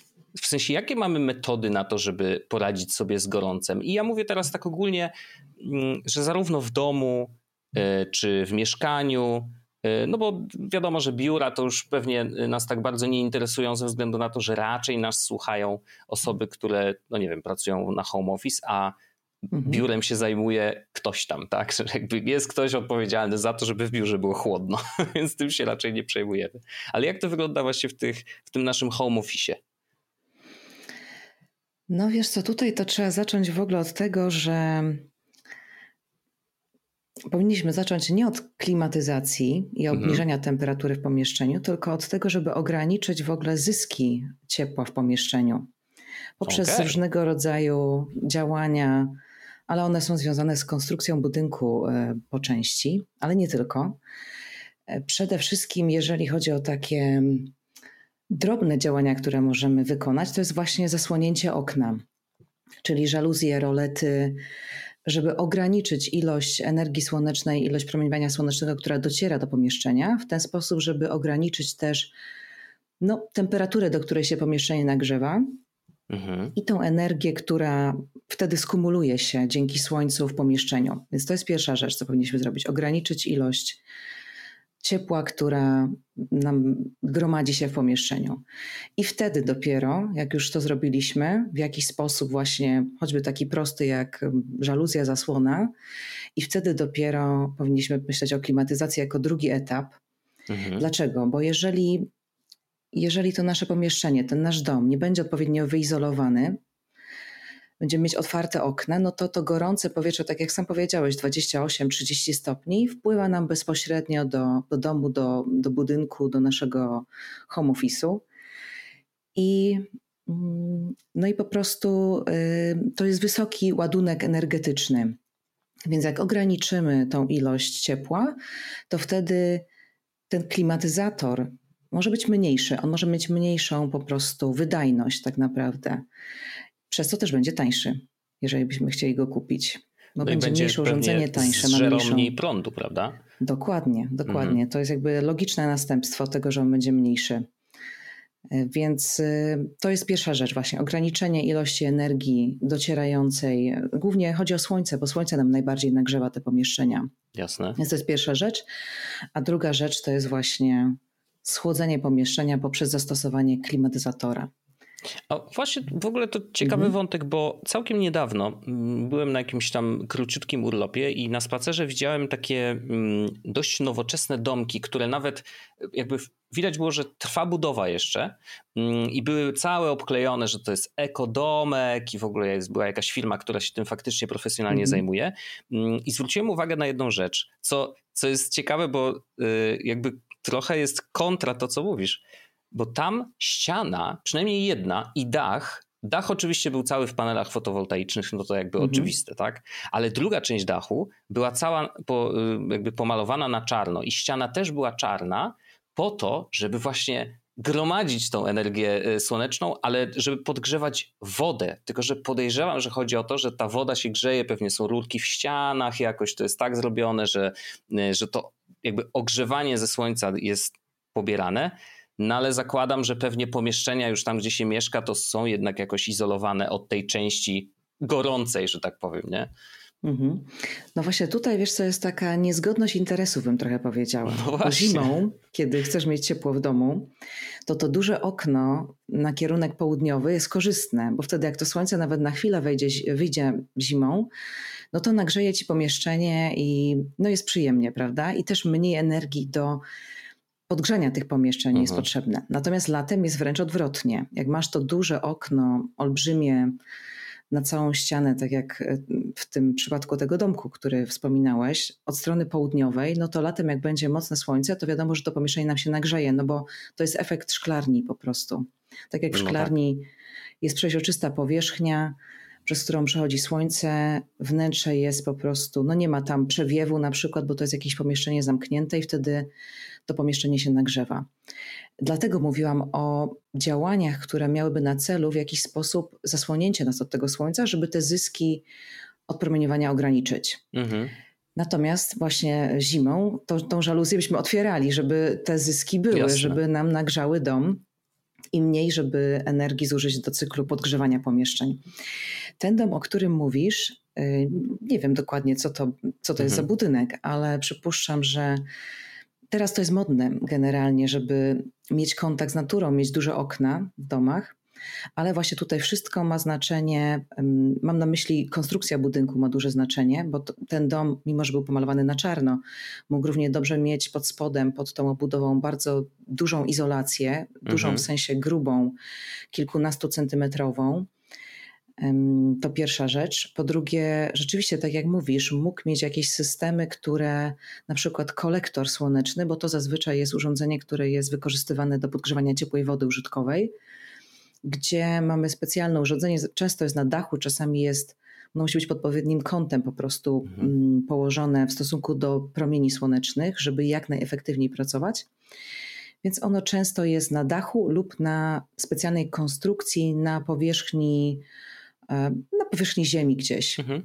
w sensie, jakie mamy metody na to, żeby poradzić sobie z gorącem? I ja mówię teraz tak ogólnie, mm, że zarówno w domu, e, czy w mieszkaniu, e, no bo wiadomo, że biura to już pewnie nas tak bardzo nie interesują ze względu na to, że raczej nas słuchają osoby, które, no nie wiem, pracują na home office, a mhm. biurem się zajmuje ktoś tam, tak? Że jakby jest ktoś odpowiedzialny za to, żeby w biurze było chłodno, więc tym się raczej nie przejmujemy. Ale jak to wygląda właśnie w, tych, w tym naszym home office? No wiesz co, tutaj to trzeba zacząć w ogóle od tego, że powinniśmy zacząć nie od klimatyzacji i mhm. obniżenia mhm. temperatury w pomieszczeniu, tylko od tego, żeby ograniczyć w ogóle zyski ciepła w pomieszczeniu poprzez okay. różnego rodzaju działania, ale one są związane z konstrukcją budynku e, po części, ale nie tylko. E, przede wszystkim, jeżeli chodzi o takie drobne działania, które możemy wykonać, to jest właśnie zasłonięcie okna, czyli żaluzje, rolety, żeby ograniczyć ilość energii słonecznej, ilość promieniowania słonecznego, która dociera do pomieszczenia, w ten sposób, żeby ograniczyć też no, temperaturę, do której się pomieszczenie nagrzewa. Mhm. I tą energię, która wtedy skumuluje się dzięki słońcu w pomieszczeniu. Więc to jest pierwsza rzecz, co powinniśmy zrobić: ograniczyć ilość ciepła, która nam gromadzi się w pomieszczeniu. I wtedy dopiero, jak już to zrobiliśmy, w jakiś sposób właśnie, choćby taki prosty jak żaluzja, zasłona, i wtedy dopiero powinniśmy myśleć o klimatyzacji jako drugi etap. Mhm. Dlaczego? Bo jeżeli, jeżeli to nasze pomieszczenie, ten nasz dom nie będzie odpowiednio wyizolowany, będziemy mieć otwarte okna, no to to gorące powietrze, tak jak sam powiedziałeś, 28-30 stopni, wpływa nam bezpośrednio do, do domu, do, do budynku, do naszego home office'u. I, mm, no i po prostu y, to jest wysoki ładunek energetyczny. Więc jak ograniczymy tą ilość ciepła, to wtedy ten klimatyzator może być mniejszy, on może mieć mniejszą po prostu wydajność tak naprawdę przez co też będzie tańszy, jeżeli byśmy chcieli go kupić. Bo no będzie, będzie mniejsze urządzenie, tańsze. Ma mniejszą... mniej prądu, prawda? Dokładnie, dokładnie. Mhm. To jest jakby logiczne następstwo tego, że on będzie mniejszy. E, więc e, to jest pierwsza rzecz, właśnie ograniczenie ilości energii docierającej. Głównie chodzi o słońce, bo słońce nam najbardziej nagrzewa te pomieszczenia. Jasne. Więc to jest pierwsza rzecz. A druga rzecz to jest właśnie schłodzenie pomieszczenia poprzez zastosowanie klimatyzatora. A właśnie w ogóle to ciekawy mhm. wątek, bo całkiem niedawno mm, byłem na jakimś tam króciutkim urlopie i na spacerze widziałem takie mm, dość nowoczesne domki, które nawet jakby widać było, że trwa budowa jeszcze mm, i były całe obklejone, że to jest ekodomek i w ogóle jest, była jakaś firma, która się tym faktycznie profesjonalnie mhm. zajmuje. I zwróciłem uwagę na jedną rzecz, co, co jest ciekawe, bo y, jakby trochę jest kontra to, co mówisz bo tam ściana, przynajmniej jedna i dach, dach oczywiście był cały w panelach fotowoltaicznych, no to jakby mhm. oczywiste, tak? Ale druga część dachu była cała po, y, jakby pomalowana na czarno i ściana też była czarna po to, żeby właśnie gromadzić tą energię y, słoneczną, ale żeby podgrzewać wodę. Tylko, że podejrzewam, że chodzi o to, że ta woda się grzeje, pewnie są rurki w ścianach, jakoś to jest tak zrobione, że, y, że to jakby ogrzewanie ze słońca jest pobierane. No ale zakładam, że pewnie pomieszczenia już tam, gdzie się mieszka, to są jednak jakoś izolowane od tej części gorącej, że tak powiem, nie? Mhm. No właśnie tutaj, wiesz co, jest taka niezgodność interesów, bym trochę powiedziała. No zimą, kiedy chcesz mieć ciepło w domu, to to duże okno na kierunek południowy jest korzystne, bo wtedy jak to słońce nawet na chwilę wejdzie, wyjdzie zimą, no to nagrzeje ci pomieszczenie i no jest przyjemnie, prawda? I też mniej energii do podgrzania tych pomieszczeń mhm. jest potrzebne. Natomiast latem jest wręcz odwrotnie. Jak masz to duże okno, olbrzymie na całą ścianę, tak jak e, w tym przypadku tego domku, który wspominałeś, od strony południowej, no to latem jak będzie mocne słońce, to wiadomo, że to pomieszczenie nam się nagrzeje, no bo to jest efekt szklarni po prostu. Tak jak w no szklarni tak. jest przeźroczysta powierzchnia, przez którą przechodzi słońce, wnętrze jest po prostu, no nie ma tam przewiewu na przykład, bo to jest jakieś pomieszczenie zamknięte i wtedy to pomieszczenie się nagrzewa. Dlatego mówiłam o działaniach, które miałyby na celu w jakiś sposób zasłonięcie nas od tego słońca, żeby te zyski od promieniowania ograniczyć. Mhm. Natomiast właśnie zimą to, tą żaluzję byśmy otwierali, żeby te zyski były, Jasne. żeby nam nagrzały dom i mniej, żeby energii zużyć do cyklu podgrzewania pomieszczeń. Ten dom, o którym mówisz, y, nie wiem dokładnie, co to, co to mhm. jest za mhm. budynek, ale przypuszczam, że teraz to jest modne generalnie, żeby mieć kontakt z naturą, mieć duże okna w domach. Ale właśnie tutaj wszystko ma znaczenie. Mam na myśli konstrukcja budynku ma duże znaczenie, bo ten dom, mimo że był pomalowany na czarno, mógł równie dobrze mieć pod spodem, pod tą obudową bardzo dużą izolację, dużą mhm. w sensie grubą, kilkunastu centymetrową to pierwsza rzecz. Po drugie, rzeczywiście, tak jak mówisz, mógł mieć jakieś systemy, które na przykład kolektor słoneczny, bo to zazwyczaj jest urządzenie, które jest wykorzystywane do podgrzewania ciepłej wody użytkowej, gdzie mamy specjalne urządzenie, często jest na dachu, czasami jest, no musi być pod odpowiednim kątem po prostu mhm. Mm, położone w stosunku do promieni słonecznych, żeby jak najefektywniej pracować. Więc ono często jest na dachu lub na specjalnej konstrukcji na powierzchni na powierzchni ziemi gdzieś. Mhm.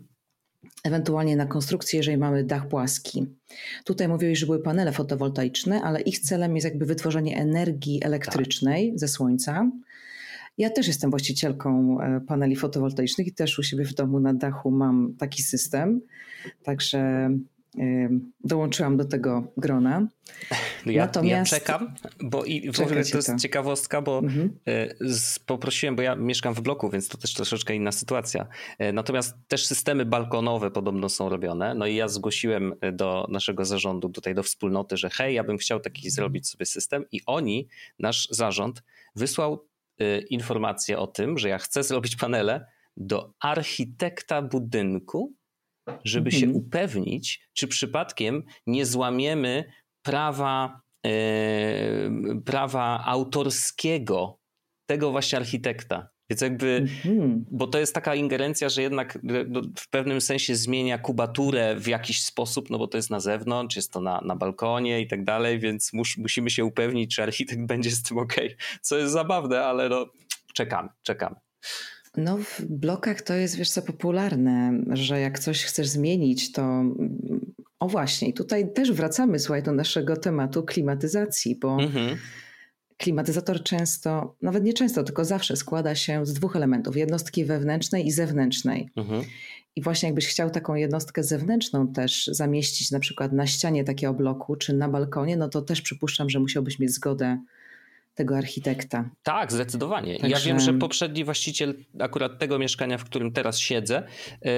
Ewentualnie na konstrukcję, jeżeli mamy dach płaski. Tutaj mówiłeś, że były panele fotowoltaiczne, ale ich celem jest jakby wytworzenie energii elektrycznej tak. ze słońca. Ja też jestem właścicielką e, paneli fotowoltaicznych i też u siebie w domu na dachu mam taki system. Także dołączyłam do tego grona. No ja, Natomiast... ja czekam, bo i w ogóle to jest to. ciekawostka, bo mhm. E, poprosiłem, bo ja mieszkam w bloku, więc to też troszeczkę inna sytuacja. E, natomiast też systemy balkonowe podobno są robione. No i ja zgłosiłem e, do naszego zarządu, tutaj do wspólnoty, że hej, ja bym chciał taki zrobić sobie system i oni, nasz zarząd, wysłał informację o tym, że ja chcę zrobić panele do architekta budynku, żeby mhm. się upewnić, czy przypadkiem nie złamiemy prawa, e, prawa autorskiego tego właśnie architekta. Więc jakby, mhm. bo to jest taka ingerencja, że jednak no, w pewnym sensie zmienia kubaturę w jakiś sposób, no bo to jest na zewnątrz, jest to na, na balkonie i tak dalej, więc mus, musimy się upewnić, czy architekt będzie z tym ok. Co jest zabawne, ale no czekamy, czekamy. No, w blokach to jest, wiesz co, popularne, że jak coś chcesz zmienić, to o właśnie, tutaj też wracamy, słuchaj, do naszego tematu klimatyzacji, bo mhm. klimatyzator często, nawet nie często, tylko zawsze składa się z dwóch elementów, jednostki wewnętrznej i zewnętrznej. Mhm. I właśnie jakbyś chciał taką jednostkę zewnętrzną też zamieścić na przykład na ścianie takiego bloku, czy na balkonie, no to też przypuszczam, że musiałbyś mieć zgodę tego architekta. Tak, zdecydowanie. Także... Ja wiem, że poprzedni właściciel akurat tego mieszkania, w którym teraz siedzę, yy,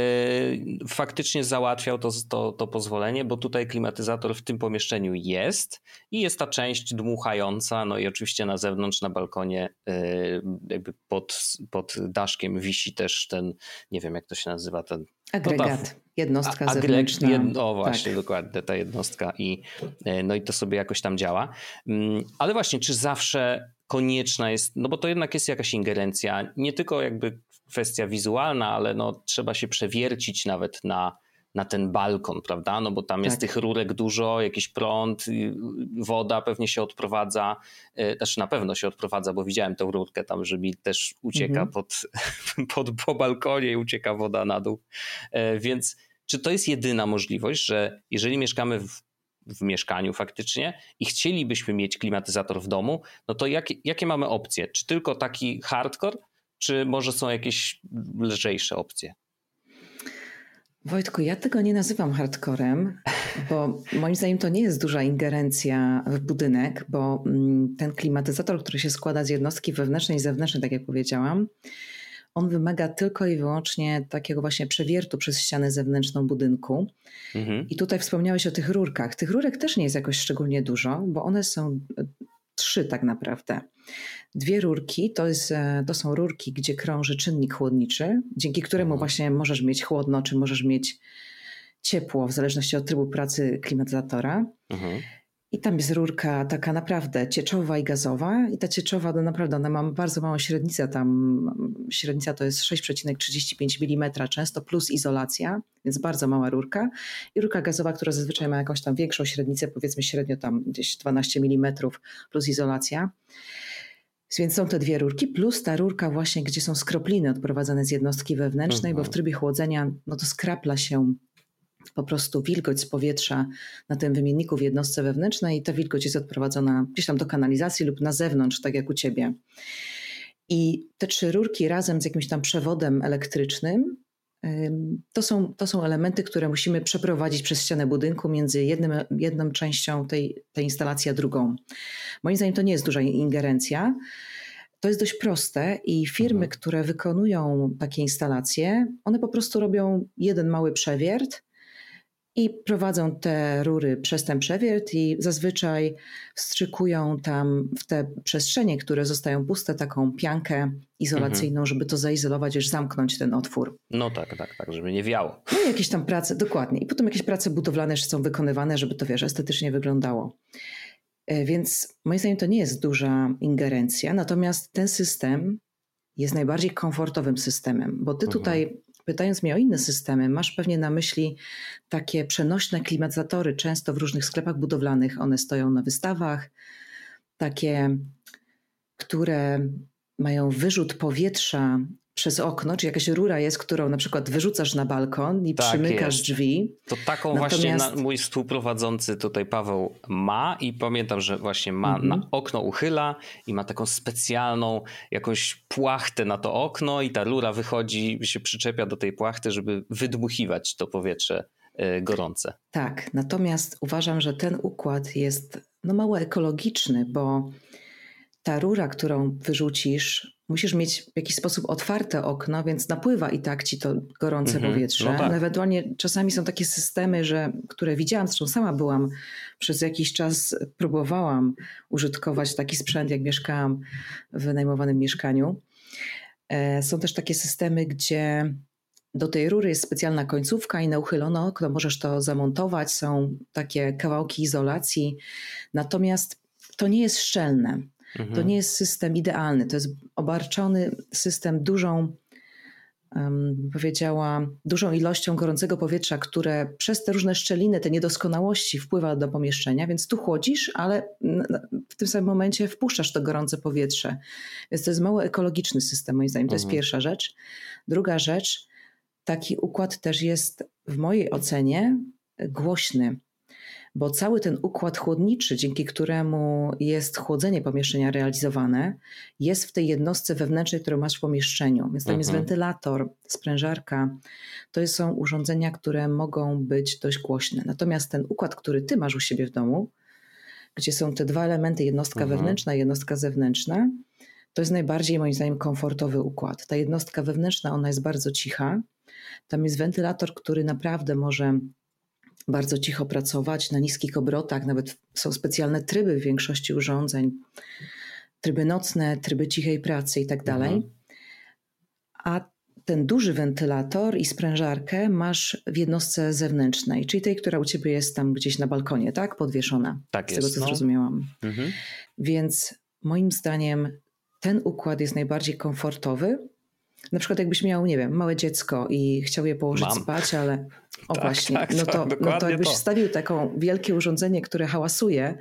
faktycznie załatwiał to, to, to pozwolenie, bo tutaj klimatyzator w tym pomieszczeniu jest i jest ta część dmuchająca, no i oczywiście na zewnątrz, na balkonie, yy, jakby pod, pod daszkiem wisi też ten, nie wiem jak to się nazywa, ten Agregat, jednostka a, zewnętrzna. Jed, o właśnie, tak. dokładnie, ta jednostka i e, no i to sobie jakoś tam działa. Mm, ale właśnie, czy zawsze konieczna jest, no bo to jednak jest jakaś ingerencja, nie tylko jakby kwestia wizualna, ale no trzeba się przewiercić nawet na na ten balkon, prawda? No bo tam tak. jest tych rurek dużo, jakiś prąd, woda pewnie się odprowadza, znaczy na pewno się odprowadza, bo widziałem tę rurkę tam, że mi też ucieka mhm. pod, pod, po balkonie i ucieka woda na dół. E, więc czy to jest jedyna możliwość, że jeżeli mieszkamy w, w mieszkaniu faktycznie i chcielibyśmy mieć klimatyzator w domu, no to jak, jakie mamy opcje? Czy tylko taki hardcore, czy może są jakieś lżejsze opcje? Wojtku, ja tego nie nazywam hardcorem, bo moim zdaniem to nie jest duża ingerencja w budynek, bo mm, ten klimatyzator, który się składa z jednostki wewnętrznej i zewnętrznej, tak jak powiedziałam, on wymaga tylko i wyłącznie takiego właśnie przewiertu przez ścianę zewnętrzną budynku. Mhm. I tutaj wspomniałeś o tych rurkach. Tych rurek też nie jest jakoś szczególnie dużo, bo one są trzy tak naprawdę. Dwie rurki to, jest, e, to są rurki, gdzie krąży czynnik chłodniczy, dzięki któremu mhm. właśnie możesz mieć chłodno, czy możesz mieć ciepło, w zależności od trybu pracy klimatyzatora. Mhm. I tam jest rurka taka naprawdę cieczowa i gazowa. I ta cieczowa, no naprawdę, ona ma bardzo małą średnicę. Tam średnica to jest 6,35 mm często, plus izolacja, więc bardzo mała rurka. I rurka gazowa, która zazwyczaj ma jakąś tam większą średnicę, powiedzmy średnio tam gdzieś 12 mm plus izolacja. Więc są te dwie rurki, plus ta rurka właśnie, gdzie są skropliny odprowadzane z jednostki wewnętrznej, bo w mhm. trybie chłodzenia no to skrapla się po prostu wilgoć z powietrza na tym wymienniku w jednostce wewnętrznej i ta wilgoć jest odprowadzona gdzieś tam do kanalizacji lub na zewnątrz, tak jak u ciebie. I te trzy rurki razem z jakimś tam przewodem elektrycznym to są, to są elementy, które musimy przeprowadzić przez ścianę budynku między jednym, jedną częścią tej, tej instalacji a drugą. Moim zdaniem to nie jest duża ingerencja. To jest dość proste i firmy, mhm. które wykonują takie instalacje, one po prostu robią jeden mały przewiert i prowadzą te rury przez ten przewiert i zazwyczaj wstrzykują tam w te przestrzenie, które zostają puste, taką piankę izolacyjną, mhm. żeby to zaizolować, już zamknąć ten otwór. No tak, tak, tak, żeby nie wiało. No i jakieś tam prace, dokładnie. I potem jakieś prace budowlane są wykonywane, żeby to, wiesz, estetycznie wyglądało. E, więc moim zdaniem to nie jest duża ingerencja, natomiast ten system jest najbardziej komfortowym systemem, bo ty mhm. Pytając mnie o inne systemy, masz pewnie na myśli takie przenośne klimatyzatory, często w różnych sklepach budowlanych. One stoją na wystawach, takie, które mają wyrzut powietrza przez okno, czy jakaś rura jest, którą na przykład wyrzucasz na balkon i tak przymykasz jest. drzwi. To taką Natomiast... właśnie mój współprowadzący tutaj Paweł ma i pamiętam, że właśnie ma mm -hmm. na okno uchyla i ma taką specjalną jakąś płachtę na to okno i ta rura wychodzi, się przyczepia do tej płachty, żeby wydmuchiwać to powietrze e, gorące. Tak, natomiast uważam, że ten układ jest no, mało ekologiczny, bo ta rura, którą wyrzucisz, musisz mieć w jakiś sposób otwarte okno, więc napływa i tak ci to gorące mhm, powietrze. No tak. Ewentualnie czasami są takie systemy, że, które widziałam, zresztą sama byłam przez jakiś czas, próbowałam użytkować taki sprzęt, jak mieszkałam w wynajmowanym mieszkaniu. E, są też takie systemy, gdzie do tej rury jest specjalna końcówka i na uchylone okno możesz to zamontować. Są takie kawałki izolacji. Natomiast to nie jest szczelne. Mhm. To nie jest system idealny. To jest obarczony system dużą, um, powiedziała, dużą ilością gorącego powietrza, które przez te różne szczeliny, te niedoskonałości wpływa do pomieszczenia, więc tu chłodzisz, ale w tym samym momencie wpuszczasz to gorące powietrze. Więc to jest mało ekologiczny system, moim zdaniem. To mhm. jest pierwsza rzecz. Druga rzecz, taki układ też jest w mojej ocenie głośny bo cały ten układ chłodniczy, dzięki któremu jest chłodzenie pomieszczenia realizowane, jest w tej jednostce wewnętrznej, którą masz w pomieszczeniu. Więc tam mhm. jest wentylator, sprężarka. To są urządzenia, które mogą być dość głośne. Natomiast ten układ, który ty masz u siebie w domu, gdzie są te dwa elementy, jednostka mhm. wewnętrzna i jednostka zewnętrzna, to jest najbardziej moim zdaniem komfortowy układ. Ta jednostka wewnętrzna, ona jest bardzo cicha. Tam jest wentylator, który naprawdę może bardzo cicho pracować na niskich obrotach, nawet są specjalne tryby w większości urządzeń, tryby nocne, tryby cichej pracy i tak dalej. Mhm. A ten duży wentylator i sprężarkę masz w jednostce zewnętrznej, czyli tej, która u ciebie jest tam gdzieś na balkonie, tak? Podwieszona. Tak z jest. tego, co no. zrozumiałam. Mhm. Więc moim zdaniem ten układ jest najbardziej komfortowy. Na przykład jakbyś miał, nie wiem, małe dziecko i chciał je położyć Mam. spać, ale o tak, właśnie, tak, no, to, tak, no to jakbyś to. wstawił taką wielkie urządzenie, które hałasuje,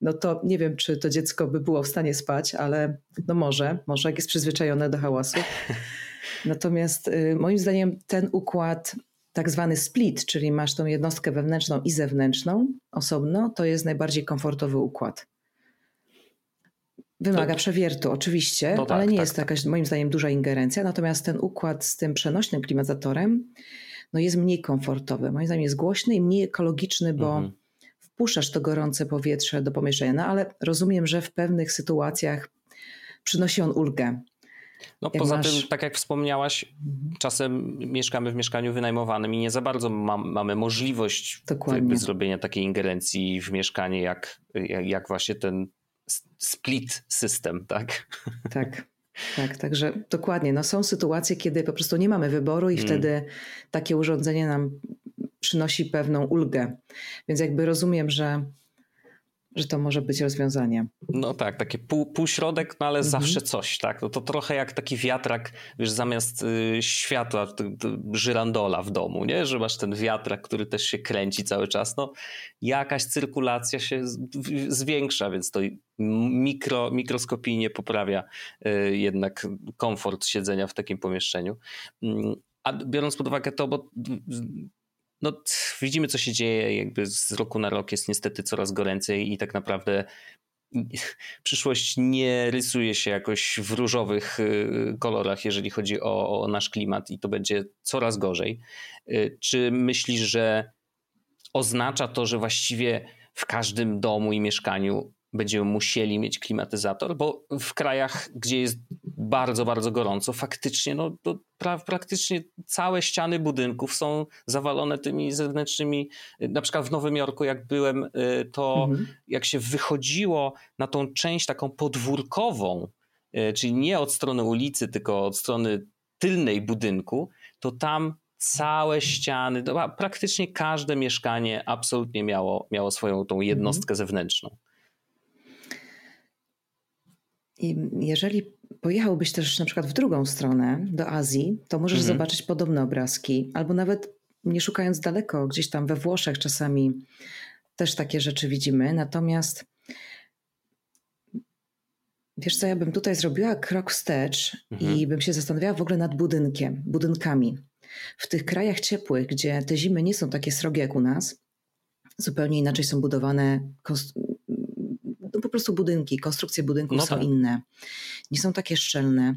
no to nie wiem, czy to dziecko by było w stanie spać, ale no może, może jak jest przyzwyczajone do hałasu. Natomiast y, moim zdaniem ten układ tak zwany split, czyli masz tą jednostkę wewnętrzną i zewnętrzną osobno, to jest najbardziej komfortowy układ. Wymaga to... przewiertu, oczywiście, no tak, ale nie tak, jest to tak. jakaś moim zdaniem duża ingerencja. Natomiast ten układ z tym przenośnym klimatyzatorem no jest mniej komfortowy. Moim zdaniem jest głośny i mniej ekologiczny, bo mhm. wpuszczasz to gorące powietrze do pomieszczenia. No ale rozumiem, że w pewnych sytuacjach przynosi on ulgę. No jak poza masz... tym, tak jak wspomniałaś, czasem mieszkamy w mieszkaniu wynajmowanym i nie za bardzo mamy możliwość zrobienia takiej ingerencji w mieszkanie, jak, jak, jak właśnie ten split system, tak? Tak. Tak, także dokładnie. No są sytuacje, kiedy po prostu nie mamy wyboru i hmm. wtedy takie urządzenie nam przynosi pewną ulgę. Więc jakby rozumiem, że że to może być rozwiązanie. No tak, takie pół, półśrodek, no ale mhm. zawsze coś, tak? No to trochę jak taki wiatrak, wiesz, zamiast y, światła, żyrandola w domu, nie? Że masz ten wiatrak, który też się kręci cały czas, no jakaś cyrkulacja się z, zwiększa, więc to mikro, mikroskopijnie poprawia y, jednak komfort siedzenia w takim pomieszczeniu. Y, a biorąc pod uwagę to, bo no, widzimy, co się dzieje, jakby z roku na rok jest niestety coraz goręcej i tak naprawdę przyszłość nie rysuje się jakoś w różowych y, kolorach, jeżeli chodzi o, o nasz klimat, i to będzie coraz gorzej. Y, czy myślisz, że oznacza to, że właściwie w każdym domu i mieszkaniu będziemy musieli mieć klimatyzator, bo w krajach, gdzie jest bardzo, bardzo gorąco, faktycznie no, to pra, praktycznie całe ściany budynków są zawalone tymi zewnętrznymi. Na przykład w Nowym Jorku, jak byłem, y, to mhm. jak się wychodziło na tą część taką podwórkową, y, czyli nie od strony ulicy, tylko od strony tylnej budynku, to tam całe ściany, praktycznie każde mieszkanie absolutnie miało, miało swoją tą jednostkę mhm. zewnętrzną. I jeżeli pojechałbyś też na przykład w drugą stronę, do Azji, to możesz mhm. zobaczyć podobne obrazki, albo nawet nie szukając daleko, gdzieś tam we Włoszech czasami też takie rzeczy widzimy. Natomiast wiesz co, ja bym tutaj zrobiła krok wstecz mhm. i bym się zastanawiała w ogóle nad budynkiem, budynkami. W tych krajach ciepłych, gdzie te zimy nie są takie srogie jak u nas, zupełnie inaczej są budowane po prostu budynki, konstrukcje budynków no są tak. inne. Nie są takie szczelne.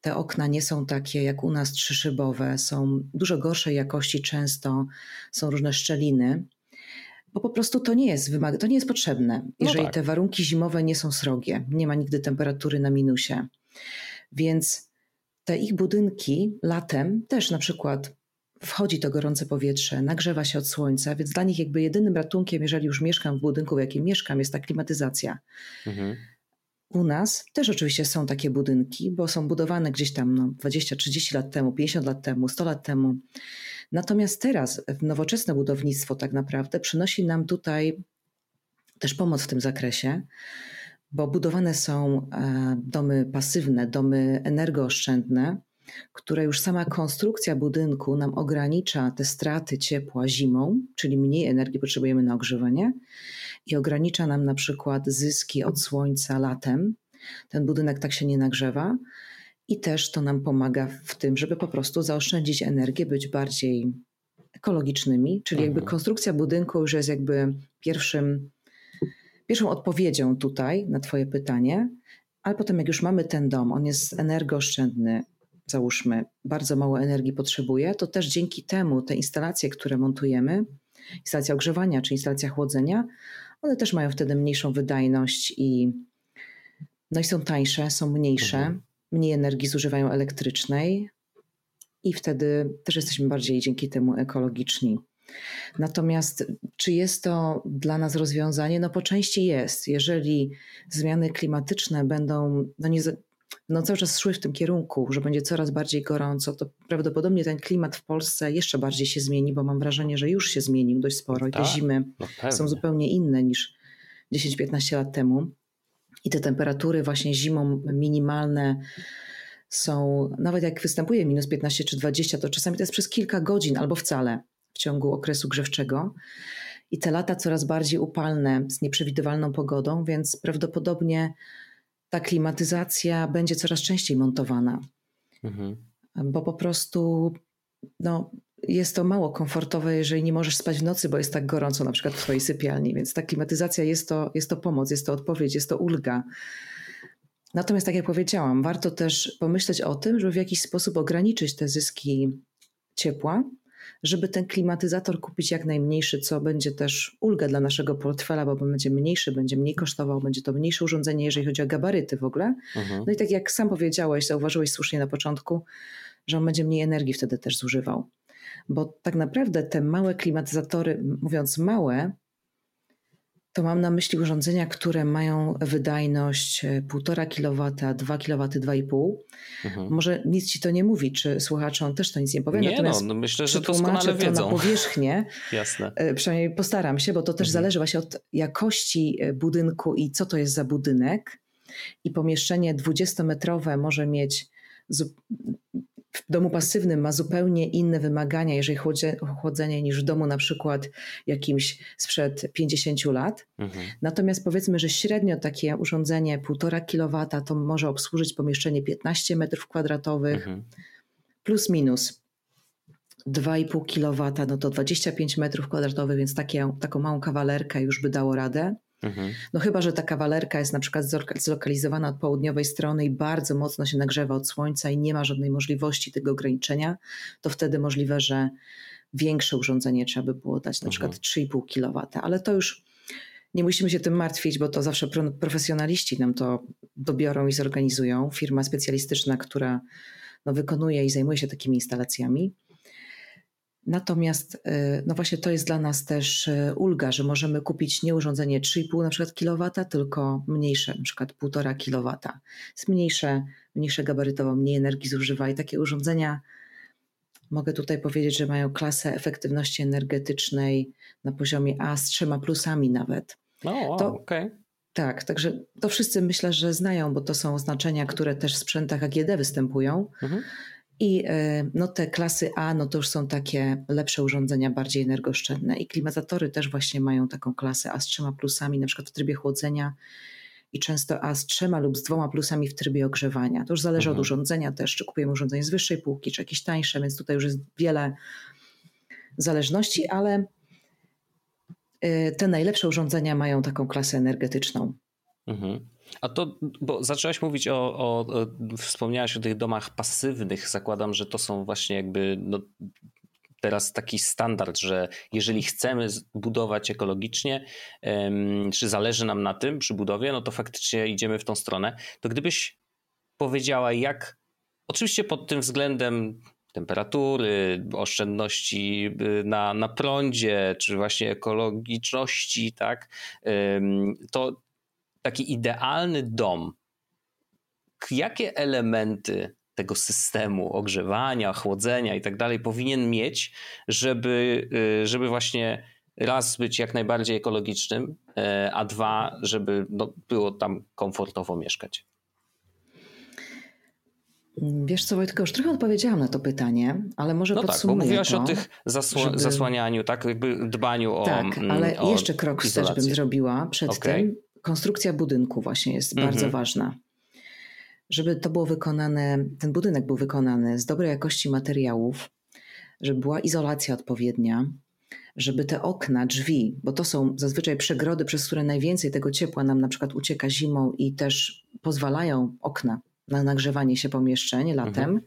te okna nie są takie jak u nas trzyszybowe, są dużo gorszej jakości, często są różne szczeliny, bo po prostu to nie jest wymag- to nie jest potrzebne, No jeżeli tak. te warunki zimowe nie są srogie, nie ma nigdy temperatury na minusie. Więc te ich budynki latem też na przykład wchodzi to gorące powietrze, nagrzewa się od słońca, więc dla nich jakby jedynym ratunkiem, jeżeli już mieszkam w budynku, w jakim mieszkam, jest ta klimatyzacja. Mhm. U nas też oczywiście są takie budynki, bo są budowane gdzieś tam no, 20-30 lat temu, 50 lat temu, 100 lat temu. Natomiast teraz nowoczesne budownictwo tak naprawdę przynosi nam tutaj też pomoc w tym zakresie, bo budowane są e, domy pasywne, domy energooszczędne, które już sama konstrukcja budynku nam ogranicza te straty ciepła zimą, czyli mniej energii potrzebujemy na ogrzewanie i ogranicza nam na przykład zyski od słońca latem. Ten budynek tak się nie nagrzewa i też to nam pomaga w tym, żeby po prostu zaoszczędzić energię, być bardziej ekologicznymi, czyli jakby Mhm. konstrukcja budynku już jest jakby pierwszym, pierwszą odpowiedzią tutaj na Twoje pytanie, ale potem jak już mamy ten dom, on jest energooszczędny, załóżmy, bardzo mało energii potrzebuje, to też dzięki temu te instalacje, które montujemy, instalacja ogrzewania czy instalacja chłodzenia, one też mają wtedy mniejszą wydajność i, no i są tańsze, są mniejsze, Mhm. mniej energii zużywają elektrycznej i wtedy też jesteśmy bardziej dzięki temu ekologiczni. Natomiast czy jest to dla nas rozwiązanie? No po części jest. Jeżeli zmiany klimatyczne będą, no nie, no cały czas szły w tym kierunku, że będzie coraz bardziej gorąco, to prawdopodobnie ten klimat w Polsce jeszcze bardziej się zmieni, bo mam wrażenie, że już się zmienił dość sporo i te Tak, zimy No są zupełnie inne niż 10-15 lat temu. I te temperatury właśnie zimą minimalne są, nawet jak występuje minus 15 czy 20, to czasami to jest przez kilka godzin albo wcale w ciągu okresu grzewczego. I te lata coraz bardziej upalne z nieprzewidywalną pogodą, więc prawdopodobnie ta klimatyzacja będzie coraz częściej montowana, Mhm. bo po prostu no, jest to mało komfortowe, jeżeli nie możesz spać w nocy, bo jest tak gorąco na przykład w twojej sypialni, więc ta klimatyzacja jest to, jest to pomoc, jest to odpowiedź, jest to ulga. Natomiast tak jak powiedziałam, warto też pomyśleć o tym, żeby w jakiś sposób ograniczyć te zyski ciepła, żeby ten klimatyzator kupić jak najmniejszy, co będzie też ulga dla naszego portfela, bo będzie mniejszy, będzie mniej kosztował, będzie to mniejsze urządzenie, jeżeli chodzi o gabaryty w ogóle. Mhm. No i tak jak sam powiedziałeś, zauważyłeś słusznie na początku, że on będzie mniej energii wtedy też zużywał. Bo tak naprawdę te małe klimatyzatory, mówiąc małe, to mam na myśli urządzenia, które mają wydajność e, 1,5 kW, 2 kW, 2,5. Mhm. Może nic ci to nie mówi, czy słuchaczom też to nic nie powie. Nie no, Natomiast no myślę, że doskonale to na wiedzą. powierzchnię, Jasne. E, Przynajmniej postaram się, bo to też Mhm. zależy właśnie od jakości e, budynku i co to jest za budynek. I pomieszczenie 20-metrowe może mieć w domu pasywnym ma zupełnie inne wymagania, jeżeli chodzi o chłodzenie, niż w domu na przykład jakimś sprzed 50 lat. Mhm. Natomiast powiedzmy, że średnio takie urządzenie 1,5 kW to może obsłużyć pomieszczenie 15 m2 Mhm. plus minus 2,5 kW, no to 25 metrów kwadratowych, więc takie, taką małą kawalerkę już by dało radę. Mhm. No chyba, że ta kawalerka jest na przykład zlok- zlokalizowana od południowej strony i bardzo mocno się nagrzewa od słońca i nie ma żadnej możliwości tego ograniczenia, to wtedy możliwe, że większe urządzenie trzeba by było dać, na Mhm. przykład 3,5 kW, ale to już nie musimy się tym martwić, bo to zawsze pro- profesjonaliści nam to dobiorą i zorganizują. Firma specjalistyczna, która no, wykonuje i zajmuje się takimi instalacjami. Natomiast y, no właśnie to jest dla nas też y, ulga, że możemy kupić nie urządzenie 3,5 na przykład kilowata, tylko mniejsze, na przykład 1,5 kilowata. Jest mniejsze, mniejsze gabarytowo, mniej energii zużywa i takie urządzenia mogę tutaj powiedzieć, że mają klasę efektywności energetycznej na poziomie A z trzema plusami nawet. No, wow, To- okej. Tak, także to wszyscy myślę, że znają, bo to są oznaczenia, które też w sprzętach AGD występują. Mhm. I y, no, te klasy A, no to już są takie lepsze urządzenia, bardziej energooszczędne. I klimatyzatory też właśnie mają taką klasę A z trzema plusami, na przykład w trybie chłodzenia i często A z trzema lub z dwoma plusami w trybie ogrzewania. To już zależy Mhm. od urządzenia też, czy kupujemy urządzenie z wyższej półki, czy jakieś tańsze, więc tutaj już jest wiele zależności, ale y, te najlepsze urządzenia mają taką klasę energetyczną. Mhm. A to, bo zaczęłaś mówić o, o, o, wspomniałaś o tych domach pasywnych. Zakładam, że to są właśnie jakby no, teraz taki standard, że jeżeli chcemy budować ekologicznie, czy zależy nam na tym przy budowie, no to faktycznie idziemy w tą stronę. To gdybyś powiedziała, jak, oczywiście pod tym względem temperatury, oszczędności y, na, na prądzie, czy właśnie ekologiczności, tak, to taki idealny dom, jakie elementy tego systemu ogrzewania, chłodzenia i tak dalej powinien mieć, żeby, y, żeby właśnie raz być jak najbardziej ekologicznym, e, a dwa, żeby no, było tam komfortowo mieszkać? Wiesz co, Wojtko, już trochę odpowiedziałam na to pytanie, ale może no podsumuję tak, bo mówiłaś to, o tych zasła żeby... zasłanianiu, tak? Jakby dbaniu o Tak, ale o jeszcze krok wstecz bym zrobiła przed okay. tym. Konstrukcja budynku właśnie jest -hmm. bardzo ważna żeby to było wykonane, ten budynek był wykonany z dobrej jakości materiałów, żeby była izolacja odpowiednia, żeby te okna, drzwi, bo to są zazwyczaj przegrody, przez które najwięcej tego ciepła nam na przykład ucieka zimą i też pozwalają okna na nagrzewanie się pomieszczeń latem, mhm.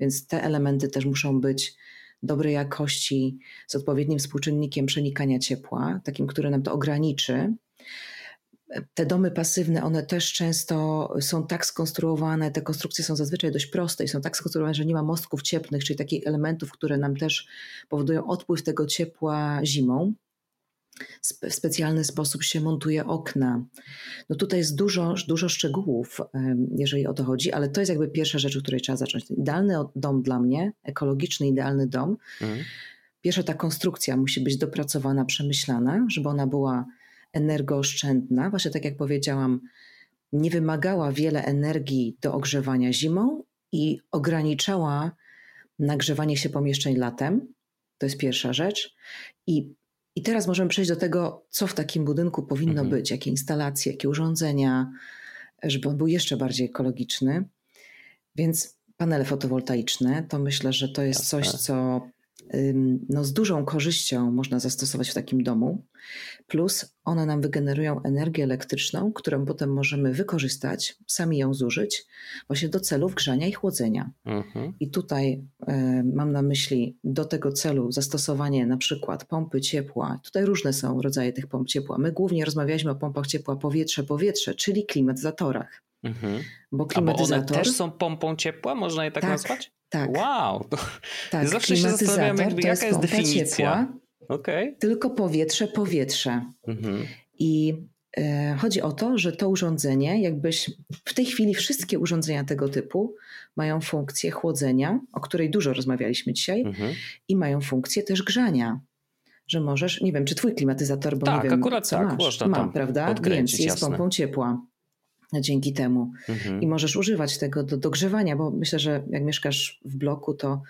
więc te elementy też muszą być dobrej jakości, z odpowiednim współczynnikiem przenikania ciepła, takim, który nam to ograniczy te domy pasywne, one też często są tak skonstruowane, te konstrukcje są zazwyczaj dość proste i są tak skonstruowane, że nie ma mostków cieplnych, czyli takich elementów, które nam też powodują odpływ tego ciepła zimą. W specjalny sposób się montuje okna. No tutaj jest dużo, dużo szczegółów, jeżeli o to chodzi, ale to jest jakby pierwsza rzecz, od której trzeba zacząć. Idealny dom dla mnie, ekologiczny, idealny dom. Mhm. Pierwsza ta konstrukcja musi być dopracowana, przemyślana, żeby ona była energooszczędna, właśnie tak jak powiedziałam, nie wymagała wiele energii do ogrzewania zimą i ograniczała nagrzewanie się pomieszczeń latem. To jest pierwsza rzecz. I, i teraz możemy przejść do tego, co w takim budynku powinno mhm. być, jakie instalacje, jakie urządzenia, żeby on był jeszcze bardziej ekologiczny. Więc panele fotowoltaiczne to myślę, że to jest Jasne. coś, co no, z dużą korzyścią można zastosować w takim domu. Plus one nam wygenerują energię elektryczną, którą potem możemy wykorzystać, sami ją zużyć, właśnie do celów grzania i chłodzenia. Mhm. I tutaj y, mam na myśli do tego celu zastosowanie na przykład pompy ciepła. Tutaj różne są rodzaje tych pomp ciepła. My głównie rozmawialiśmy o pompach ciepła powietrze-powietrze, czyli klimatyzatorach. Mhm. Bo klimatyzator... A bo one też są pompą ciepła? Można je tak, tak nazwać? Tak. Wow! Tak, Zawsze się zastanawiam, jakby, jaka jest definicja. Ciepła, okay. Tylko powietrze, powietrze. Mhm. I e, chodzi o to, że to urządzenie, jakbyś w tej chwili wszystkie urządzenia tego typu mają funkcję chłodzenia, o której dużo rozmawialiśmy dzisiaj, mhm. i mają funkcję też grzania że możesz, nie wiem, czy twój klimatyzator, bo tak, nie wiem, akurat tak, masz. można Ma, prawda? Więc jest jasne. pompą ciepła dzięki temu. Mhm. I możesz używać tego do dogrzewania, bo myślę, że jak mieszkasz w bloku, to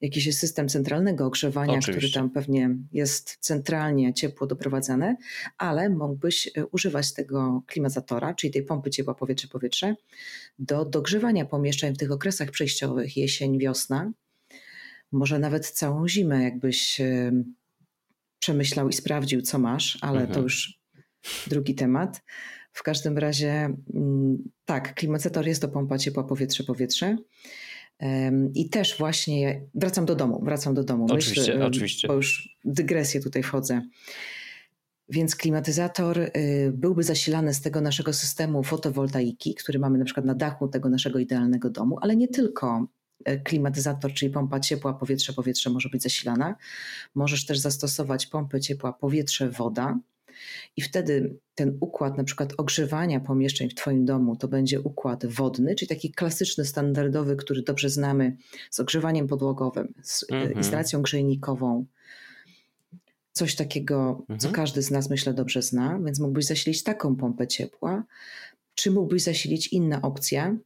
jakiś jest system centralnego ogrzewania, Oczywiście. który tam pewnie jest centralnie ciepło doprowadzane, ale mógłbyś e, używać tego klimatyzatora, czyli tej pompy ciepła powietrze-powietrze, do dogrzewania pomieszczeń w tych okresach przejściowych, jesień, wiosna, może nawet całą zimę, jakbyś e, przemyślał i sprawdził, co masz, ale mhm. to już drugi temat. W każdym razie mm, tak, klimatyzator jest to pompa ciepła powietrze-powietrze. I też właśnie wracam do domu, wracam do domu. Oczywiście, Myślę, oczywiście. Bo już dygresję tutaj wchodzę. Więc klimatyzator y, byłby zasilany z tego naszego systemu fotowoltaiki, który mamy na przykład na dachu tego naszego idealnego domu, ale nie tylko y, klimatyzator, czyli pompa ciepła, powietrze, powietrze może być zasilana. Możesz też zastosować pompę ciepła, powietrze, woda. I wtedy ten układ na przykład ogrzewania pomieszczeń w Twoim domu to będzie układ wodny, czyli taki klasyczny, standardowy, który dobrze znamy z ogrzewaniem podłogowym, z e, mhm. instalacją grzejnikową. Coś takiego, mhm. co każdy z nas myślę dobrze zna, więc mógłbyś zasilić taką pompę ciepła, czy mógłbyś zasilić inna opcja,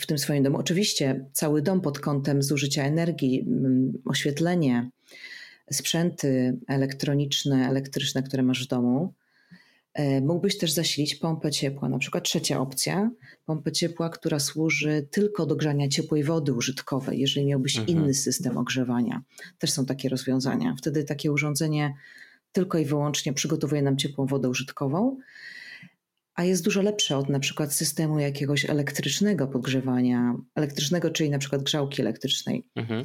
w tym swoim domu. Oczywiście cały dom pod kątem zużycia energii, oświetlenie, sprzęty elektroniczne, elektryczne, które masz w domu. E, mógłbyś też zasilić pompę ciepła, na przykład trzecia opcja, pompę ciepła, która służy tylko do grzania ciepłej wody użytkowej, jeżeli miałbyś mhm. inny system ogrzewania. Też są takie rozwiązania. Wtedy takie urządzenie tylko i wyłącznie przygotowuje nam ciepłą wodę użytkową. a jest dużo lepsze od na przykład systemu jakiegoś elektrycznego podgrzewania, elektrycznego, czyli na przykład grzałki elektrycznej mhm.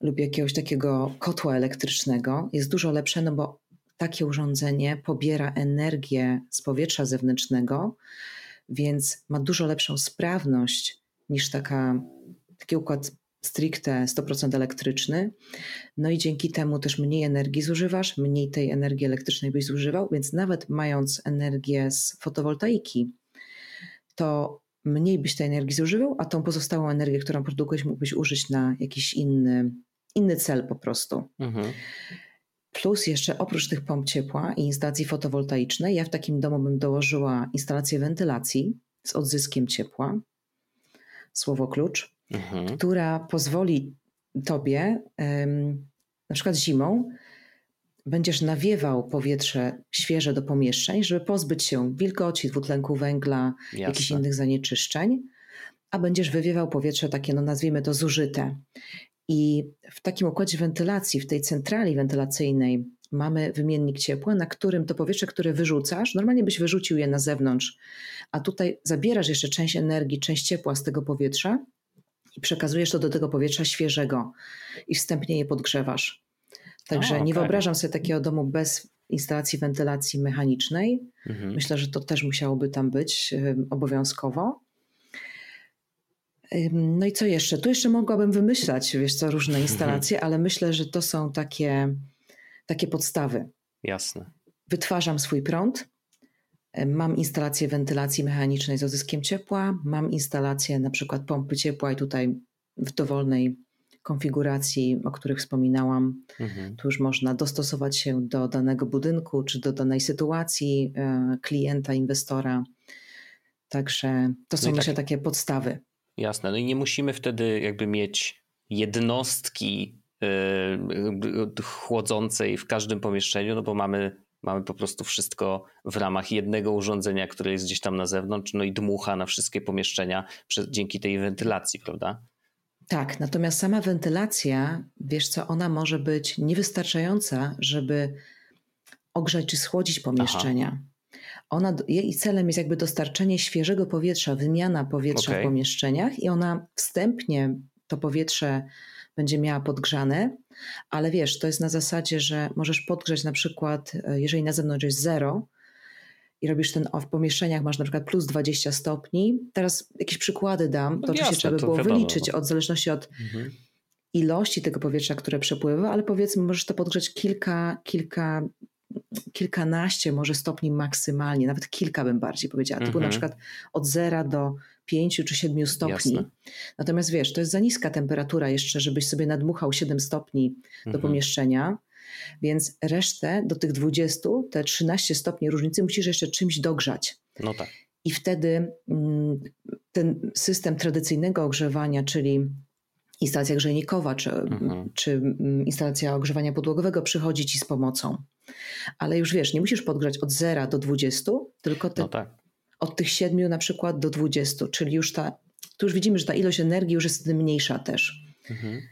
Lub jakiegoś takiego kotła elektrycznego. Jest dużo lepsze, no bo takie urządzenie pobiera energię z powietrza zewnętrznego, więc ma dużo lepszą sprawność niż taka, taki układ stricte 100% elektryczny. No i dzięki temu też mniej energii zużywasz, mniej tej energii elektrycznej byś zużywał, więc nawet mając energię z fotowoltaiki, to mniej byś tej energii zużywał, a tą pozostałą energię, którą produkujesz, mógłbyś użyć na jakiś inny, inny cel po prostu. Mhm. Plus jeszcze oprócz tych pomp ciepła i instalacji fotowoltaicznej, ja w takim domu bym dołożyła instalację wentylacji z odzyskiem ciepła, słowo klucz, mhm. która pozwoli tobie, na przykład zimą, będziesz nawiewał powietrze świeże do pomieszczeń, żeby pozbyć się wilgoci, dwutlenku węgla, Jasne. jakichś innych zanieczyszczeń, a będziesz wywiewał powietrze takie, no nazwijmy to zużyte. I w takim układzie wentylacji, w tej centrali wentylacyjnej mamy wymiennik ciepła, na którym to powietrze, które wyrzucasz, normalnie byś wyrzucił je na zewnątrz, a tutaj zabierasz jeszcze część energii, część ciepła z tego powietrza i przekazujesz to do tego powietrza świeżego i wstępnie je podgrzewasz. Także o, okay. nie wyobrażam sobie takiego domu bez instalacji wentylacji mechanicznej. Mhm. Myślę, że to też musiałoby tam być obowiązkowo. No i co jeszcze? Tu jeszcze mogłabym wymyślać, wiesz co, różne mhm. instalacje, ale myślę, że to są takie, takie podstawy. Jasne. Wytwarzam swój prąd, mam instalację wentylacji mechanicznej z odzyskiem ciepła, mam instalację na przykład pompy ciepła i tutaj w dowolnej konfiguracji, o których wspominałam, mhm. tu już można dostosować się do danego budynku czy do danej sytuacji e, klienta, inwestora. Także to są no myślę tak... takie podstawy. Jasne. No i nie musimy wtedy jakby mieć jednostki yy, chłodzącej w każdym pomieszczeniu, no bo mamy, mamy po prostu wszystko w ramach jednego urządzenia, które jest gdzieś tam na zewnątrz, no i dmucha na wszystkie pomieszczenia dzięki tej wentylacji, prawda? Tak, natomiast sama wentylacja, wiesz co, ona może być niewystarczająca, żeby ogrzać czy schłodzić pomieszczenia. Aha. Ona, jej celem jest jakby dostarczenie świeżego powietrza, wymiana powietrza okay. w pomieszczeniach i ona wstępnie to powietrze będzie miała podgrzane, ale wiesz, to jest na zasadzie, że możesz podgrzać na przykład, e, jeżeli na zewnątrz jest zero i robisz ten, w pomieszczeniach masz na przykład plus 20 stopni. Teraz jakieś przykłady dam, to no oczywiście trzeba by było wiadomo. wyliczyć no. od zależności od mhm. ilości tego powietrza, które przepływa, ale powiedzmy możesz to podgrzać kilka, kilka kilkanaście może stopni maksymalnie, nawet kilka bym bardziej powiedziała, -hmm. typu na mhm. przykład od zera do pięciu czy siedmiu stopni. Jasne. Natomiast wiesz, to jest za niska temperatura jeszcze, żebyś sobie nadmuchał 7 stopni do mhm. pomieszczenia, więc resztę do tych 20, te 13 stopni różnicy musisz jeszcze czymś dogrzać. No tak. I wtedy mm, ten system tradycyjnego ogrzewania, czyli instalacja grzejnikowa czy, mhm. czy mm, instalacja ogrzewania podłogowego przychodzi ci z pomocą. Ale już wiesz, nie musisz podgrzać od 0 do 20, tylko te, no tak. od tych 7 na przykład do 20, czyli już ta, tu już widzimy, że ta ilość energii już jest mniejsza też. Mhm.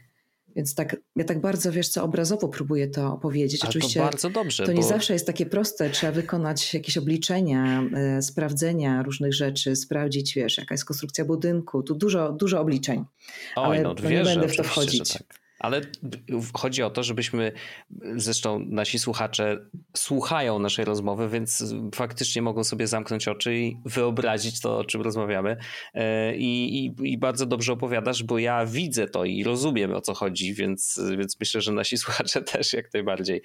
Więc tak, ja tak bardzo, wiesz co, obrazowo próbuję to opowiedzieć. Ale Oczywiście to bardzo dobrze. To nie bo... zawsze jest takie proste. Trzeba wykonać jakieś obliczenia, e, sprawdzenia różnych rzeczy, sprawdzić, wiesz, jaka jest konstrukcja budynku. Tu dużo, dużo obliczeń. Oj, ale no, no nie będę w to wchodzić. Tak. Ale chodzi o to, żebyśmy, zresztą nasi słuchacze słuchają naszej rozmowy, więc faktycznie mogą sobie zamknąć oczy i wyobrazić to, o czym rozmawiamy. E, I, i, i bardzo dobrze opowiadasz, bo ja widzę to i rozumiem o co chodzi, więc, więc myślę, że nasi słuchacze też jak najbardziej.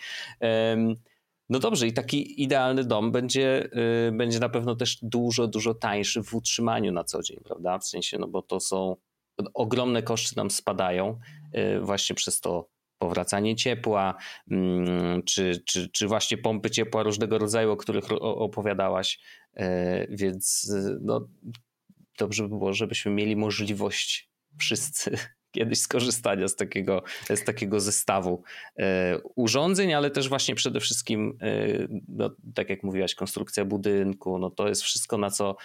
No dobrze, i taki idealny dom będzie, y, będzie na pewno też dużo, dużo tańszy w utrzymaniu na co dzień, prawda? W sensie, no bo to są ogromne koszty nam spadają y, właśnie przez to powracanie ciepła, mm, czy, czy, czy właśnie pompy ciepła różnego rodzaju, o których opowiadałaś. Y, więc y, no, dobrze by było, żebyśmy mieli możliwość wszyscy kiedyś skorzystania z takiego, z takiego zestawu urządzeń, ale też właśnie przede wszystkim, no, tak jak mówiłaś, konstrukcja budynku, no to jest wszystko na co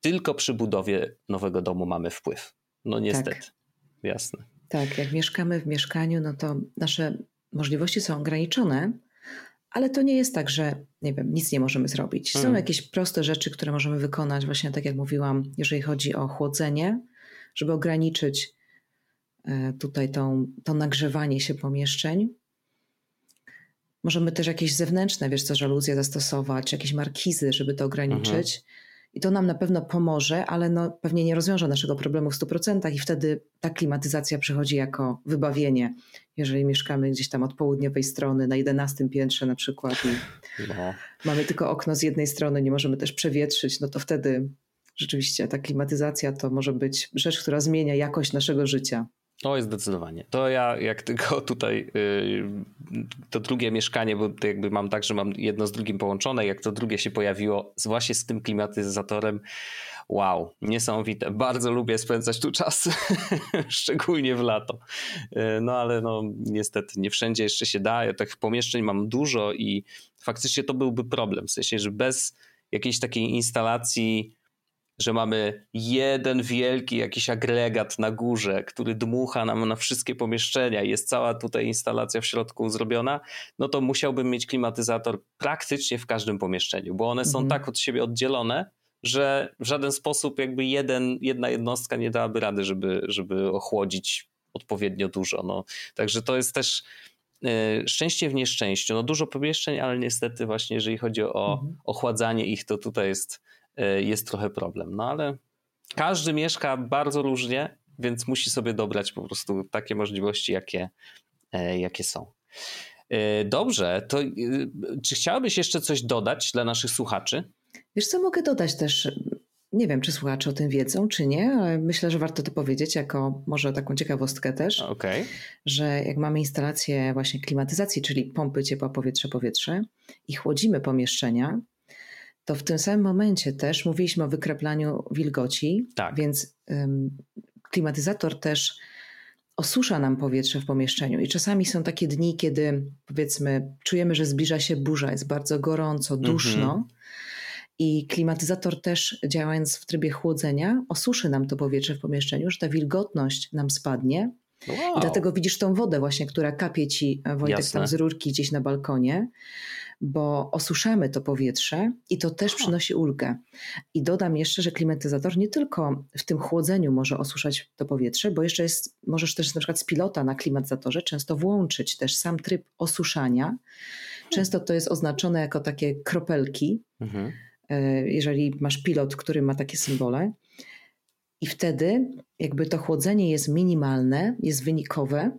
tylko przy budowie nowego domu mamy wpływ. No niestety, tak. jasne. Tak, jak mieszkamy w mieszkaniu, no to nasze możliwości są ograniczone, ale to nie jest tak, że nie wiem, nic nie możemy zrobić. Są hmm. jakieś proste rzeczy, które możemy wykonać, właśnie tak jak mówiłam, jeżeli chodzi o chłodzenie, żeby ograniczyć e, tutaj tą, to nagrzewanie się pomieszczeń. Możemy też jakieś zewnętrzne, wiesz co, żaluzje zastosować, jakieś markizy, żeby to ograniczyć. Mhm. I to nam na pewno pomoże, ale no, pewnie nie rozwiąże naszego problemu w 100% i wtedy ta klimatyzacja przychodzi jako wybawienie. Jeżeli mieszkamy gdzieś tam od południowej strony, na 11 piętrze na przykład i no. mamy tylko okno z jednej strony, nie możemy też przewietrzyć, no to wtedy rzeczywiście ta klimatyzacja to może być rzecz, która zmienia jakość naszego życia. Oj, zdecydowanie. To ja jak tylko tutaj yy, to drugie mieszkanie, bo to jakby mam tak, że mam jedno z drugim połączone, jak to drugie się pojawiło właśnie z tym klimatyzatorem, wow, niesamowite. Bardzo lubię spędzać tu czas, szczególnie w lato. Yy, no ale no niestety nie wszędzie jeszcze się da. Ja tych pomieszczeń mam dużo i faktycznie to byłby problem. W sensie, że bez jakiejś takiej instalacji że mamy jeden wielki jakiś agregat na górze, który dmucha nam na wszystkie pomieszczenia i jest cała tutaj instalacja w środku zrobiona, no to musiałbym mieć klimatyzator praktycznie w każdym pomieszczeniu, bo one są mhm. tak od siebie oddzielone, że w żaden sposób jakby jeden, jedna jednostka nie dałaby rady, żeby, żeby ochłodzić odpowiednio dużo. No. Także to jest też yy, szczęście w nieszczęściu. No dużo pomieszczeń, ale niestety właśnie jeżeli chodzi o mhm. ochładzanie ich, to tutaj jest E, jest trochę problem. No ale każdy mieszka bardzo różnie, więc musi sobie dobrać po prostu takie możliwości, jakie, e, jakie są. E, dobrze, to czy chciałabyś jeszcze coś dodać dla naszych słuchaczy? Wiesz co, mogę dodać też, nie wiem czy słuchacze o tym wiedzą, czy nie, ale myślę, że warto to powiedzieć jako może taką ciekawostkę też, okay. że jak mamy instalację właśnie klimatyzacji, czyli pompy ciepła powietrze-powietrze i chłodzimy pomieszczenia, to w tym samym momencie też mówiliśmy o wykraplaniu wilgoci, tak. więc klimatyzator też osusza nam powietrze w pomieszczeniu. I czasami są takie dni, kiedy powiedzmy czujemy, że zbliża się burza, jest bardzo gorąco, duszno. Mhm. I klimatyzator też działając w trybie chłodzenia osuszy nam to powietrze w pomieszczeniu, że ta wilgotność nam spadnie. Wow. I dlatego widzisz tą wodę właśnie, która kapie ci Wojtek Jasne. tam z rurki gdzieś na balkonie bo osuszamy to powietrze i to też przynosi ulgę. I dodam jeszcze, że klimatyzator nie tylko w tym chłodzeniu może osuszać to powietrze, bo jeszcze jest, możesz też na przykład z pilota na klimatyzatorze często włączyć też sam tryb osuszania. Często to jest oznaczone jako takie kropelki, mhm. E, jeżeli masz pilot, który ma takie symbole. I wtedy jakby to chłodzenie jest minimalne, jest wynikowe,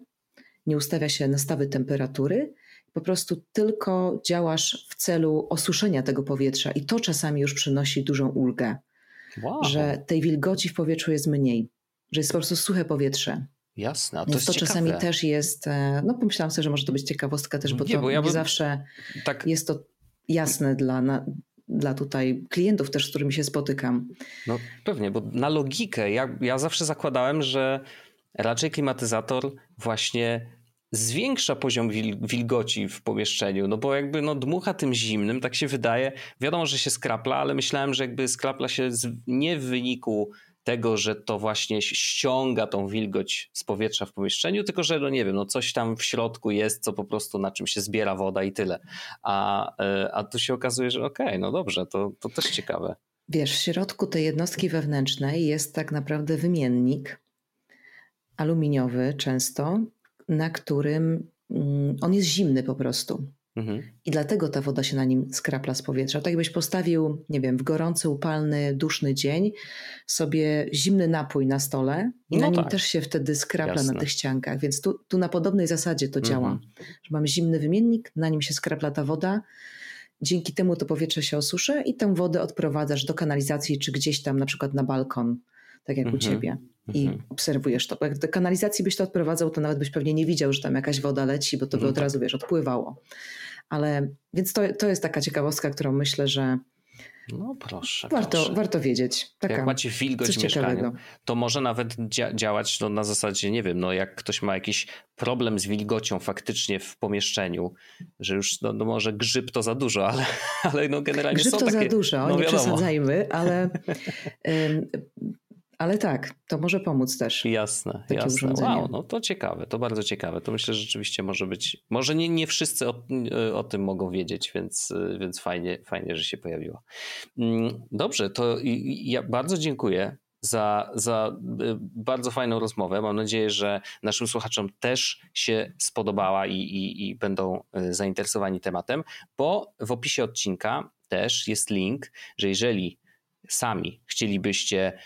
nie ustawia się nastawy temperatury, po prostu tylko działasz w celu osuszenia tego powietrza i to czasami już przynosi dużą ulgę. Wow. Że tej wilgoci w powietrzu jest mniej, że jest po prostu suche powietrze. Jasne, a to Więc to ciekawe. czasami też jest, e, no pomyślałam sobie, że może to być ciekawostka też, bo nie, to bo ja nie zawsze tak... jest to jasne dla, na, dla tutaj klientów też, z którymi się spotykam. No pewnie, bo na logikę ja, ja zawsze zakładałem, że raczej klimatyzator właśnie zwiększa poziom wilgoci w pomieszczeniu, no bo jakby no dmucha tym zimnym, tak się wydaje. Wiadomo, że się skrapla, ale myślałem, że jakby skrapla się nie w wyniku tego, że to właśnie ściąga tą wilgoć z powietrza w pomieszczeniu, tylko że no nie wiem, no coś tam w środku jest, co po prostu na czym się zbiera woda i tyle. A, e, a tu się okazuje, że okej, okay, no dobrze, to, to też ciekawe. Wiesz, w środku tej jednostki wewnętrznej jest tak naprawdę wymiennik aluminiowy często, na którym mm, on jest zimny po prostu. Mhm. I dlatego ta woda się na nim skrapla z powietrza. Tak jakbyś postawił, nie wiem, w gorący, upalny, duszny dzień sobie zimny napój na stole i no na nim tak. też się wtedy skrapla Jasne. na tych ściankach. Więc tu, tu na podobnej zasadzie to mhm. działa. Że mamy zimny wymiennik, na nim się skrapla ta woda. Dzięki temu to powietrze się osuszy i tę wodę odprowadzasz do kanalizacji czy gdzieś tam na przykład na balkon, tak jak mhm. u ciebie i mhm. obserwujesz to. Bo jak do kanalizacji byś to odprowadzał, to nawet byś pewnie nie widział, że tam jakaś woda leci, bo to by no od razu, wiesz, odpływało. Ale więc to, to jest taka ciekawostka, którą myślę, że no proszę. Warto, proszę. warto wiedzieć. Taka, jak macie wilgoć w mieszkaniu, to może nawet dzia działać no, na zasadzie, nie wiem, no, jak ktoś ma jakiś problem z wilgocią faktycznie w pomieszczeniu, że już no, no może grzyb to za dużo, ale, ale no generalnie grzyb są to takie... za dużo, no, nie wiadomo. przesadzajmy, ale Ale tak, to może pomóc też. Jasne, takie jasne. Urządzenie. Wow, no to ciekawe, to bardzo ciekawe. To myślę, że rzeczywiście może być, może nie, nie wszyscy o, o tym mogą wiedzieć, więc, więc fajnie, fajnie, że się pojawiło. Mm, dobrze, to ja bardzo dziękuję za, za y, bardzo fajną rozmowę. Mam nadzieję, że naszym słuchaczom też się spodobała i, i, i będą y, zainteresowani tematem, bo w opisie odcinka też jest link, że jeżeli sami chcielibyście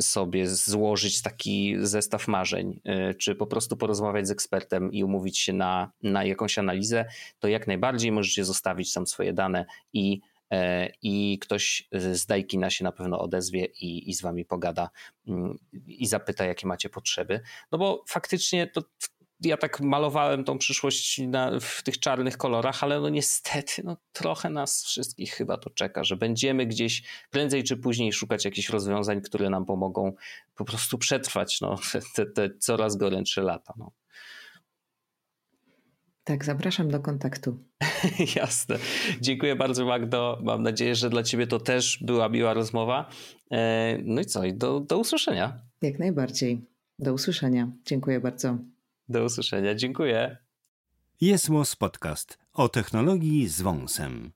sobie złożyć taki zestaw marzeń, y, czy po prostu porozmawiać z ekspertem i umówić się na, na jakąś analizę, to jak najbardziej możecie zostawić tam swoje dane i E, i ktoś z Dajkina się na pewno odezwie i, i z wami pogada mm, i zapyta, jakie macie potrzeby. No bo faktycznie to ja tak malowałem tą przyszłość na, w tych czarnych kolorach, ale no niestety no trochę nas wszystkich chyba to czeka, że będziemy gdzieś prędzej czy później szukać jakichś rozwiązań, które nam pomogą po prostu przetrwać no, te, te coraz gorętsze lata. No. Tak, zapraszam do kontaktu. Jasne. Dziękuję bardzo, Magdo. Mam nadzieję, że dla Ciebie to też była miła rozmowa. E, no i co? I do, do usłyszenia. Jak najbardziej. Do usłyszenia. Dziękuję bardzo. Do usłyszenia. Dziękuję. Jest Podcast o technologii z wąsem.